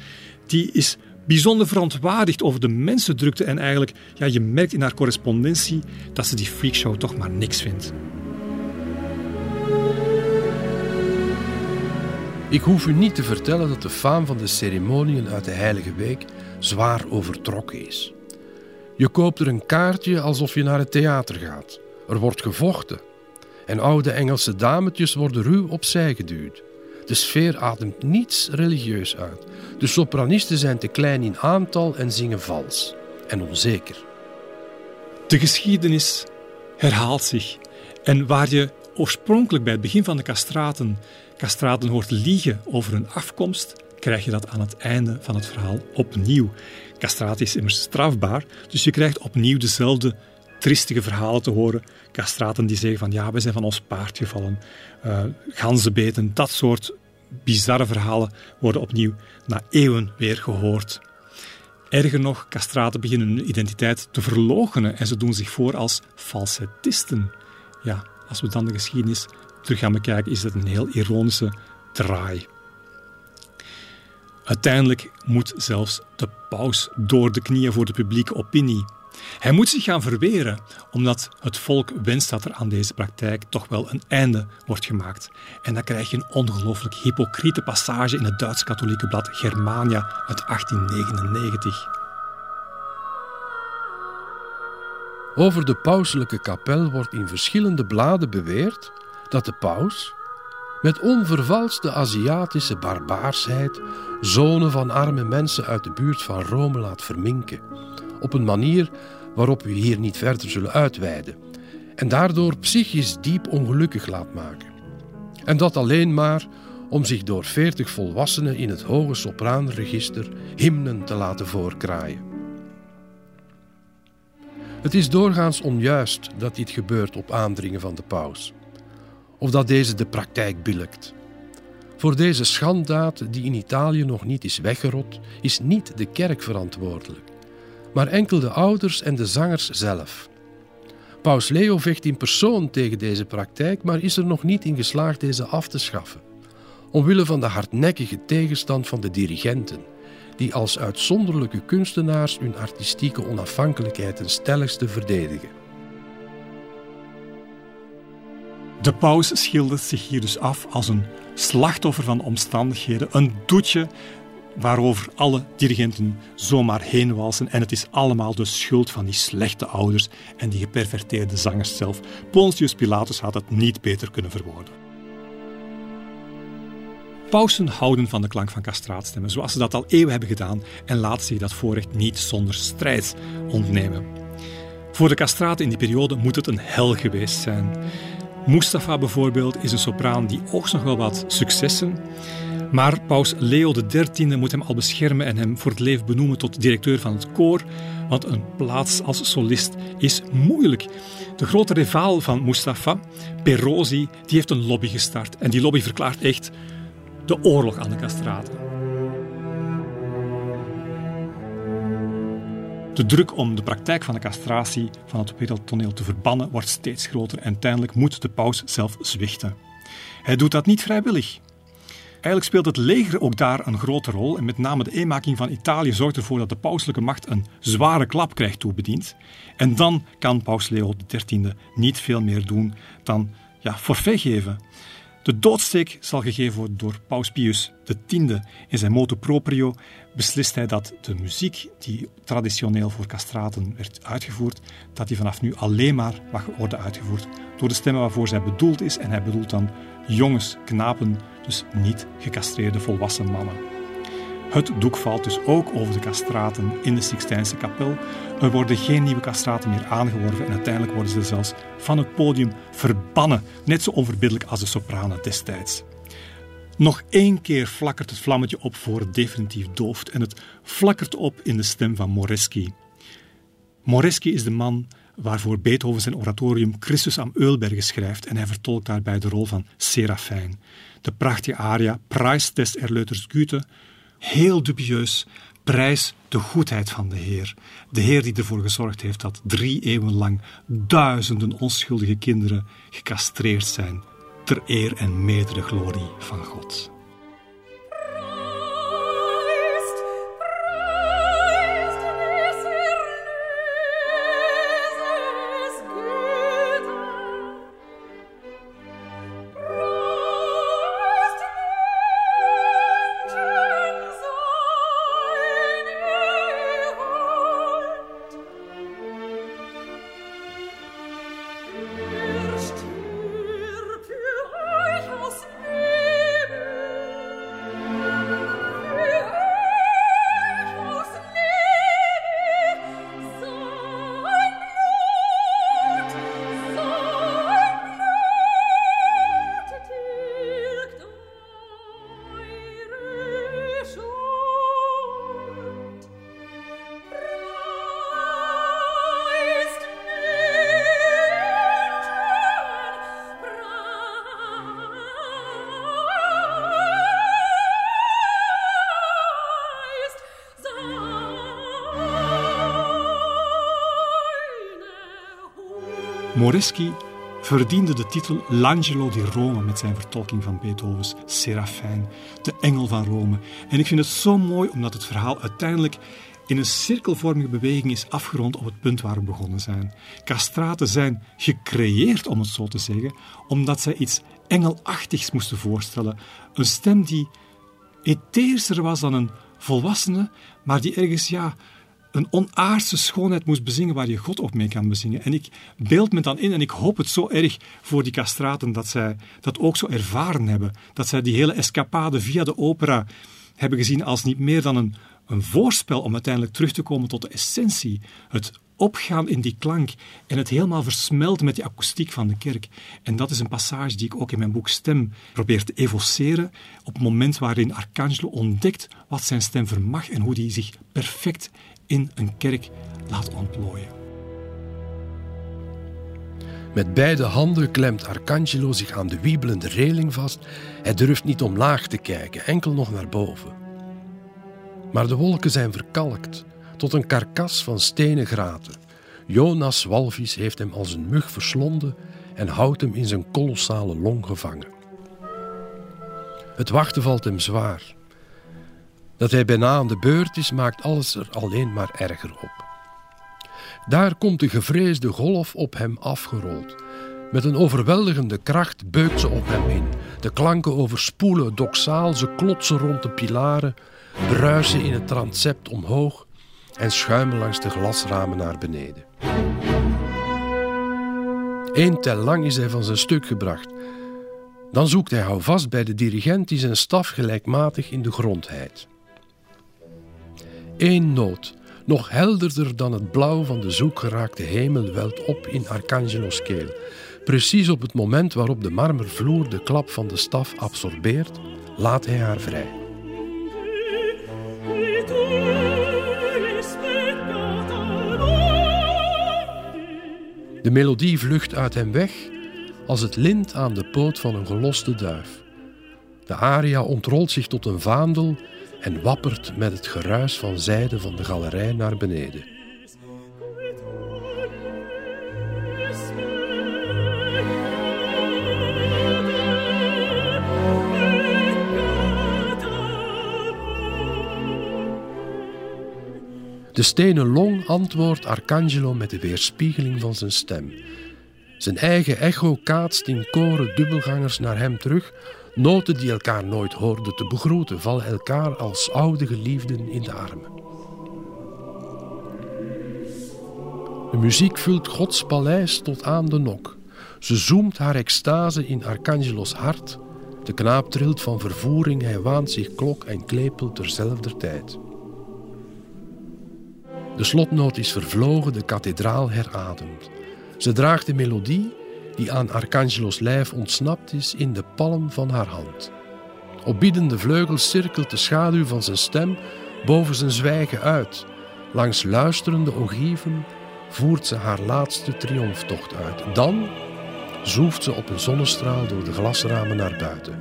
die is bijzonder verontwaardigd over de mensendrukte en eigenlijk, ja, je merkt in haar correspondentie dat ze die freakshow toch maar niks vindt. Ik hoef u niet te vertellen dat de faam van de ceremoniën uit de Heilige Week zwaar overtrokken is. Je koopt er een kaartje alsof je naar het theater gaat. Er wordt gevochten. En oude Engelse dametjes worden ruw opzij geduwd. De sfeer ademt niets religieus uit. De sopranisten zijn te klein in aantal en zingen vals en onzeker. De geschiedenis herhaalt zich. En waar je oorspronkelijk bij het begin van de castraten castraten hoort liegen over hun afkomst, krijg je dat aan het einde van het verhaal opnieuw. Castratie is immers strafbaar, dus je krijgt opnieuw dezelfde tristige verhalen te horen. Castraten die zeggen van ja, we zijn van ons paard gevallen. Uh, ganzenbeten, dat soort bizarre verhalen worden opnieuw na eeuwen weer gehoord. Erger nog, castraten beginnen hun identiteit te verloochenen en ze doen zich voor als falsettisten. Ja, als we dan de geschiedenis terug gaan bekijken, is dat een heel ironische draai. Uiteindelijk moet zelfs de paus door de knieën voor de publieke opinie. Hij moet zich gaan verweren, omdat het volk wenst dat er aan deze praktijk toch wel een einde wordt gemaakt. En dan krijg je een ongelooflijk hypocriete passage in het Duits-katholieke blad Germania uit 1899. Over de pauselijke kapel wordt in verschillende bladen beweerd dat de paus, met onvervalste Aziatische barbaarsheid, zonen van arme mensen uit de buurt van Rome laat verminken op een manier waarop we hier niet verder zullen uitweiden, en daardoor psychisch diep ongelukkig laat maken. En dat alleen maar om zich door veertig volwassenen in het hoge sopraanregister hymnen te laten voorkraaien. Het is doorgaans onjuist dat dit gebeurt op aandringen van de paus, of dat deze de praktijk billijkt. Voor deze schanddaad, die in Italië nog niet is weggerot, is niet de kerk verantwoordelijk maar enkel de ouders en de zangers zelf. Paus Leo vecht in persoon tegen deze praktijk, maar is er nog niet in geslaagd deze af te schaffen. Omwille van de hardnekkige tegenstand van de dirigenten, die als uitzonderlijke kunstenaars hun artistieke onafhankelijkheid ten stelligste verdedigen. De paus schildert zich hier dus af als een slachtoffer van omstandigheden, een doetje waarover alle dirigenten zomaar heen walsen. En het is allemaal de schuld van die slechte ouders en die geperverteerde zangers zelf. Pontius Pilatus had het niet beter kunnen verwoorden. Pausen houden van de klank van castraatstemmen, zoals ze dat al eeuwen hebben gedaan, en laten zich dat voorrecht niet zonder strijd ontnemen. Voor de castraten in die periode moet het een hel geweest zijn. Mustafa bijvoorbeeld is een sopraan die oogst nog wel wat successen, maar paus Leo XIII moet hem al beschermen en hem voor het leven benoemen tot directeur van het koor, want een plaats als solist is moeilijk. De grote rivaal van Mustafa, Perosi, die heeft een lobby gestart en die lobby verklaart echt de oorlog aan de castraten. De druk om de praktijk van de castratie van het wereldtoneel te verbannen wordt steeds groter en uiteindelijk moet de paus zelf zwichten. Hij doet dat niet vrijwillig. Eigenlijk speelt het leger ook daar een grote rol. En met name de eenmaking van Italië zorgt ervoor dat de pauselijke macht een zware klap krijgt toebediend. En dan kan paus Leo XIII niet veel meer doen dan ja, forfait geven. De doodsteek zal gegeven worden door Paus Pius X. In zijn motu proprio beslist hij dat de muziek die traditioneel voor castraten werd uitgevoerd, dat die vanaf nu alleen maar mag worden uitgevoerd door de stemmen waarvoor zij bedoeld is. En hij bedoelt dan jongens, knapen, dus niet gecastreerde volwassen mannen. Het doek valt dus ook over de castraten in de Sixtijnse kapel. Er worden geen nieuwe castraten meer aangeworven en uiteindelijk worden ze zelfs van het podium verbannen, net zo onverbiddelijk als de sopranen destijds. Nog één keer flakkert het vlammetje op voor het definitief dooft en het flakkert op in de stem van Moreschi. Moreschi is de man waarvoor Beethoven zijn oratorium Christus am Eulberge schrijft en hij vertolkt daarbij de rol van Serafijn. De prachtige aria Preis des Erleuters Güte heel dubieus, prijs de goedheid van de Heer. De Heer die ervoor gezorgd heeft dat drie eeuwen lang duizenden onschuldige kinderen gecastreerd zijn, ter eer en meerdere glorie van God. Moreschi verdiende de titel L'Angelo di Rome met zijn vertolking van Beethovens Serafijn, de engel van Rome. En ik vind het zo mooi omdat het verhaal uiteindelijk in een cirkelvormige beweging is afgerond op het punt waar we begonnen zijn. Castraten zijn gecreëerd, om het zo te zeggen, omdat zij iets engelachtigs moesten voorstellen. Een stem die etheerser was dan een volwassene, maar die ergens ja, een onaardse schoonheid moest bezingen waar je God op mee kan bezingen. En ik beeld me dan in en ik hoop het zo erg voor die castraten dat zij dat ook zo ervaren hebben. Dat zij die hele escapade via de opera hebben gezien als niet meer dan een, een voorspel om uiteindelijk terug te komen tot de essentie. Het opgaan in die klank en het helemaal versmelten met die akoestiek van de kerk. En dat is een passage die ik ook in mijn boek Stem probeer te evoceren op het moment waarin Arcangelo ontdekt wat zijn stem vermag en hoe die zich perfect in een kerk laat ontplooien. Met beide handen klemt Arcangelo zich aan de wiebelende reling vast. Hij durft niet omlaag te kijken, enkel nog naar boven. Maar de wolken zijn verkalkt tot een karkas van stenen graten. Jonas walvis heeft hem als een mug verslonden en houdt hem in zijn kolossale long gevangen. Het wachten valt hem zwaar. Dat hij bijna aan de beurt is, maakt alles er alleen maar erger op. Daar komt de gevreesde golf op hem afgerold. Met een overweldigende kracht beukt ze op hem in. De klanken overspoelen doxaal, ze klotsen rond de pilaren, bruisen in het transept omhoog en schuimen langs de glasramen naar beneden. Eén tel lang is hij van zijn stuk gebracht. Dan zoekt hij houvast bij de dirigent die zijn staf gelijkmatig in de grond heidt. Eén noot, nog helderder dan het blauw van de zoekgeraakte hemel, welt op in Arcangelo's keel. Precies op het moment waarop de marmervloer de klap van de staf absorbeert, laat hij haar vrij. De melodie vlucht uit hem weg als het lint aan de poot van een geloste duif. De aria ontrolt zich tot een vaandel en wappert met het geruis van zijde van de galerij naar beneden. De stenen long antwoordt Arcangelo met de weerspiegeling van zijn stem. Zijn eigen echo kaatst in koren dubbelgangers naar hem terug. Noten die elkaar nooit hoorden te begroeten, vallen elkaar als oude geliefden in de armen. De muziek vult Gods paleis tot aan de nok. Ze zoemt haar extase in Arcangelos hart. De knaap trilt van vervoering, hij waant zich klok en klepel terzelfder tijd. De slotnoot is vervlogen, de kathedraal herademt. Ze draagt de melodie die aan Arcangelos lijf ontsnapt is in de palm van haar hand. Op biedende vleugels cirkelt de schaduw van zijn stem boven zijn zwijgen uit. Langs luisterende ogieven voert ze haar laatste triomftocht uit. Dan zoeft ze op een zonnestraal door de glasramen naar buiten.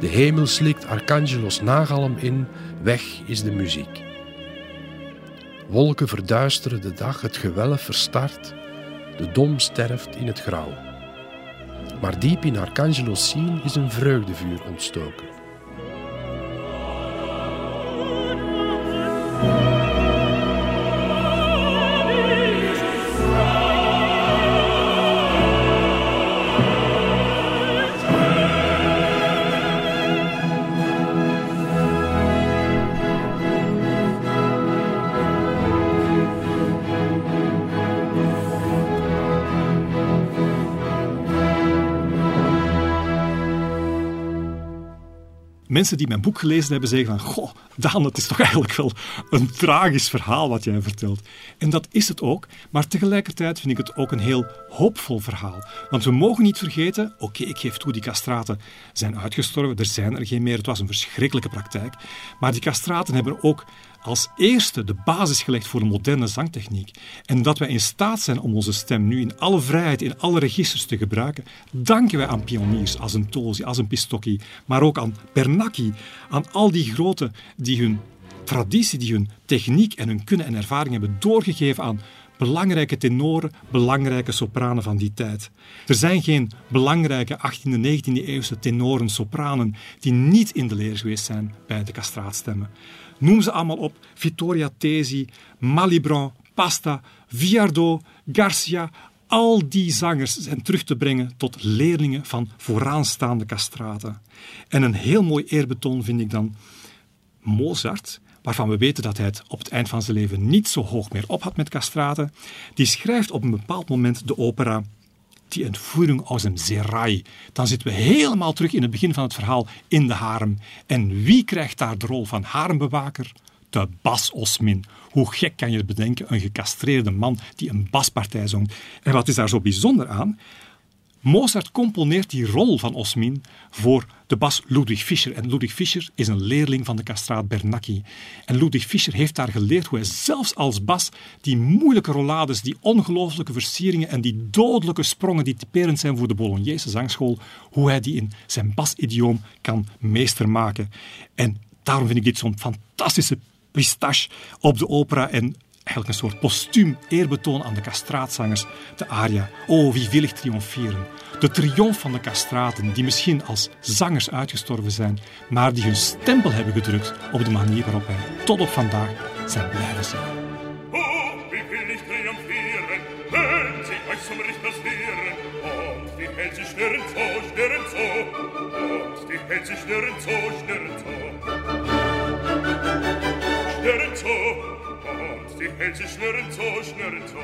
De hemel slikt Arcangelos nagalm in, weg is de muziek. Wolken verduisteren de dag, het gewelf verstart, de dom sterft in het grauw. Maar diep in Arcangelos zien is een vreugdevuur ontstoken. Mensen die mijn boek gelezen hebben zeggen van, goh, Daan, het is toch eigenlijk wel een tragisch verhaal wat jij vertelt. En dat is het ook, maar tegelijkertijd vind ik het ook een heel hoopvol verhaal. Want we mogen niet vergeten, oké, ik geef toe, die castraten zijn uitgestorven, er zijn er geen meer, het was een verschrikkelijke praktijk. Maar die castraten hebben ook als eerste de basis gelegd voor een moderne zangtechniek. En dat wij in staat zijn om onze stem nu in alle vrijheid, in alle registers te gebruiken, danken wij aan pioniers als een Tosi, als een Pistocchi, maar ook aan Bernacchi, aan al die grote die hun traditie, die hun techniek en hun kunnen en ervaring hebben doorgegeven aan belangrijke tenoren, belangrijke sopranen van die tijd. Er zijn geen belangrijke 18e, 19e eeuwse tenoren, sopranen die niet in de leer geweest zijn bij de castraatstemmen. Noem ze allemaal op. Vittoria Tesi, Malibran, Pasta, Viardot, Garcia. Al die zangers zijn terug te brengen tot leerlingen van vooraanstaande castraten. En een heel mooi eerbetoon vind ik dan Mozart, waarvan we weten dat hij het op het eind van zijn leven niet zo hoog meer op had met castraten. Die schrijft op een bepaald moment de opera die Entführung aus dem Serai. Dan zitten we helemaal terug in het begin van het verhaal in de harem. En wie krijgt daar de rol van harembewaker? De Bas Osmin. Hoe gek kan je het bedenken? Een gecastreerde man die een baspartij zongt. En wat is daar zo bijzonder aan? Mozart componeert die rol van Osmin voor de bas Ludwig Fischer. En Ludwig Fischer is een leerling van de castraat Bernacchi. En Ludwig Fischer heeft daar geleerd hoe hij zelfs als bas die moeilijke rollades, die ongelooflijke versieringen en die dodelijke sprongen die typerend zijn voor de Bolognese zangschool, hoe hij die in zijn basidioom kan meestermaken. En daarom vind ik dit zo'n fantastische pistache op de opera en eigenlijk een soort postuum eerbetoon aan de castraatzangers, de aria. O wie willig triomferen. De triomf van de castraten, die misschien als zangers uitgestorven zijn, maar die hun stempel hebben gedrukt op de manier waarop wij tot op vandaag zijn blijven zingen. Oh, wie sie und die so, und die und die hält sich schnurren so, schnurren so.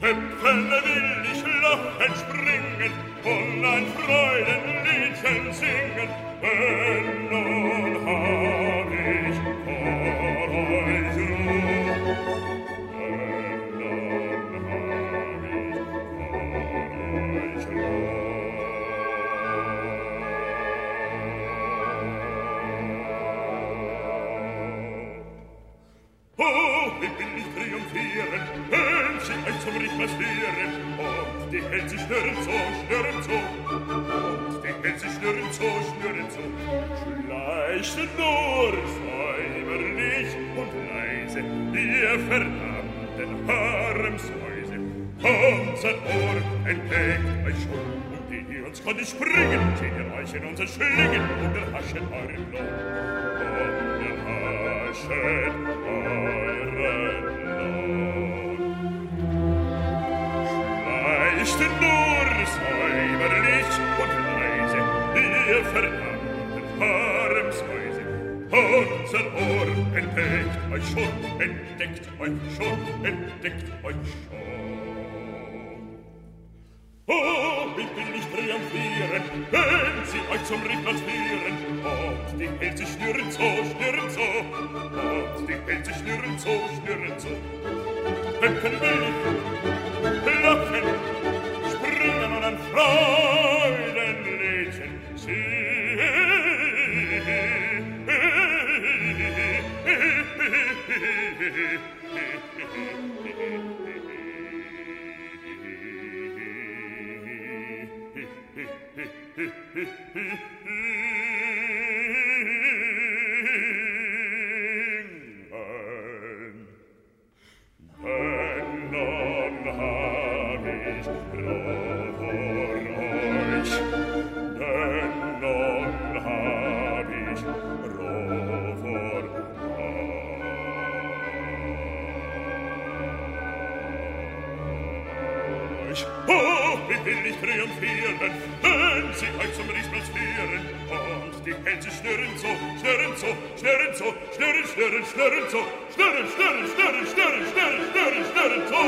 Hüpfen will ich lachen, springen und ein Freudenliedchen singen, denn nun hab ich vor euch Ruhe. Oh, triumphieren, wenn sie zum Richter schweren, und die hält sich schnurren so, schnurren so, und die hält sich schnurren so, schnurren so. Schleicht nur säuberlich und leise, ihr verdammten Haremsmäuse, unser Ohr entdeckt euch schon, und die uns konnte springen, zieht ihr euch in unser Schlingen und erhaschen euren Lohn. Und erhaschen euren Schleicht nur säuberlich und leise, ihr verdammten Haremshäuse. Unser Ohr entdeckt euch schon, entdeckt euch schon, entdeckt euch schon. Oh, wie will ich triumphieren, wenn sie euch zum Richtplatz führen, und die Hälse schnürren so, schnürren so, und die Hälse schnürren so, schnürren so. Wecken will ich, He will ich triumphieren, wenn sie euch zum Riesen führen. Und die Hänse schnürren so, schnürren so, schnürren so, schnürren, schnürren, schnürren so, schnürren, schnürren, schnürren, schnürren, schnürren, schnürren, schnürren so.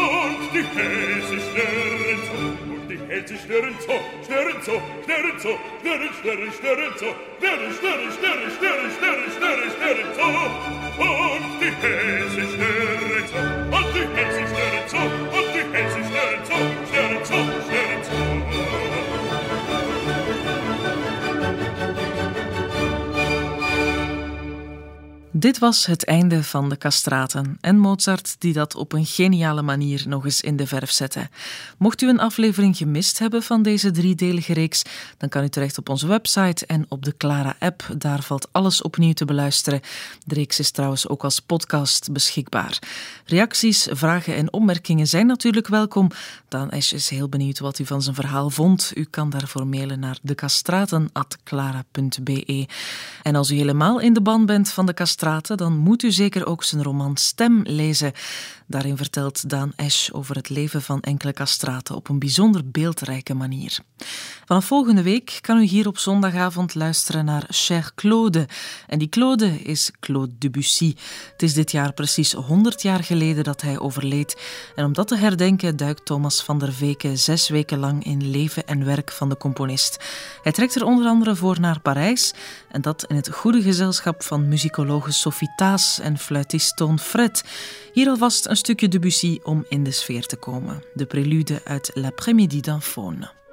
Und die Hänse schnürren so, und die Hälse schnürren so, schnürren so, schnürren so, schnürren, schnürren, schnürren so, schnürren, schnürren, schnürren, schnürren, schnürren, schnürren, schnürren so, und die Hälse schnürren so, und die Hälse schnürren so, und die Hälse schnürren so, schnürren so, schnürren so. Dit was het einde van de castraten en Mozart die dat op een geniale manier nog eens in de verf zette. Mocht u een aflevering gemist hebben van deze driedelige reeks, dan kan u terecht op onze website en op de Clara-app. Daar valt alles opnieuw te beluisteren. De reeks is trouwens ook als podcast beschikbaar. Reacties, vragen en opmerkingen zijn natuurlijk welkom. Daan Esch is heel benieuwd wat u van zijn verhaal vond. U kan daarvoor mailen naar decastraten.clara.be. En als u helemaal in de ban bent van de castraten, dan moet u zeker ook zijn roman Stem lezen. Daarin vertelt Daan Esch over het leven van enkele castraten op een bijzonder beeldrijke manier. Vanaf volgende week kan u hier op zondagavond luisteren naar Cher Claude. En die Claude is Claude Debussy. Het is dit jaar precies 100 jaar geleden dat hij overleed. En om dat te herdenken duikt Thomas van der Veken zes weken lang in leven en werk van de componist. Hij trekt er onder andere voor naar Parijs en dat in het goede gezelschap van muzikologe Sophie Taas en fluitist Toon Fred. Hier alvast een stukje Debussy om in de sfeer te komen. De prelude uit L'après-midi d'un faune.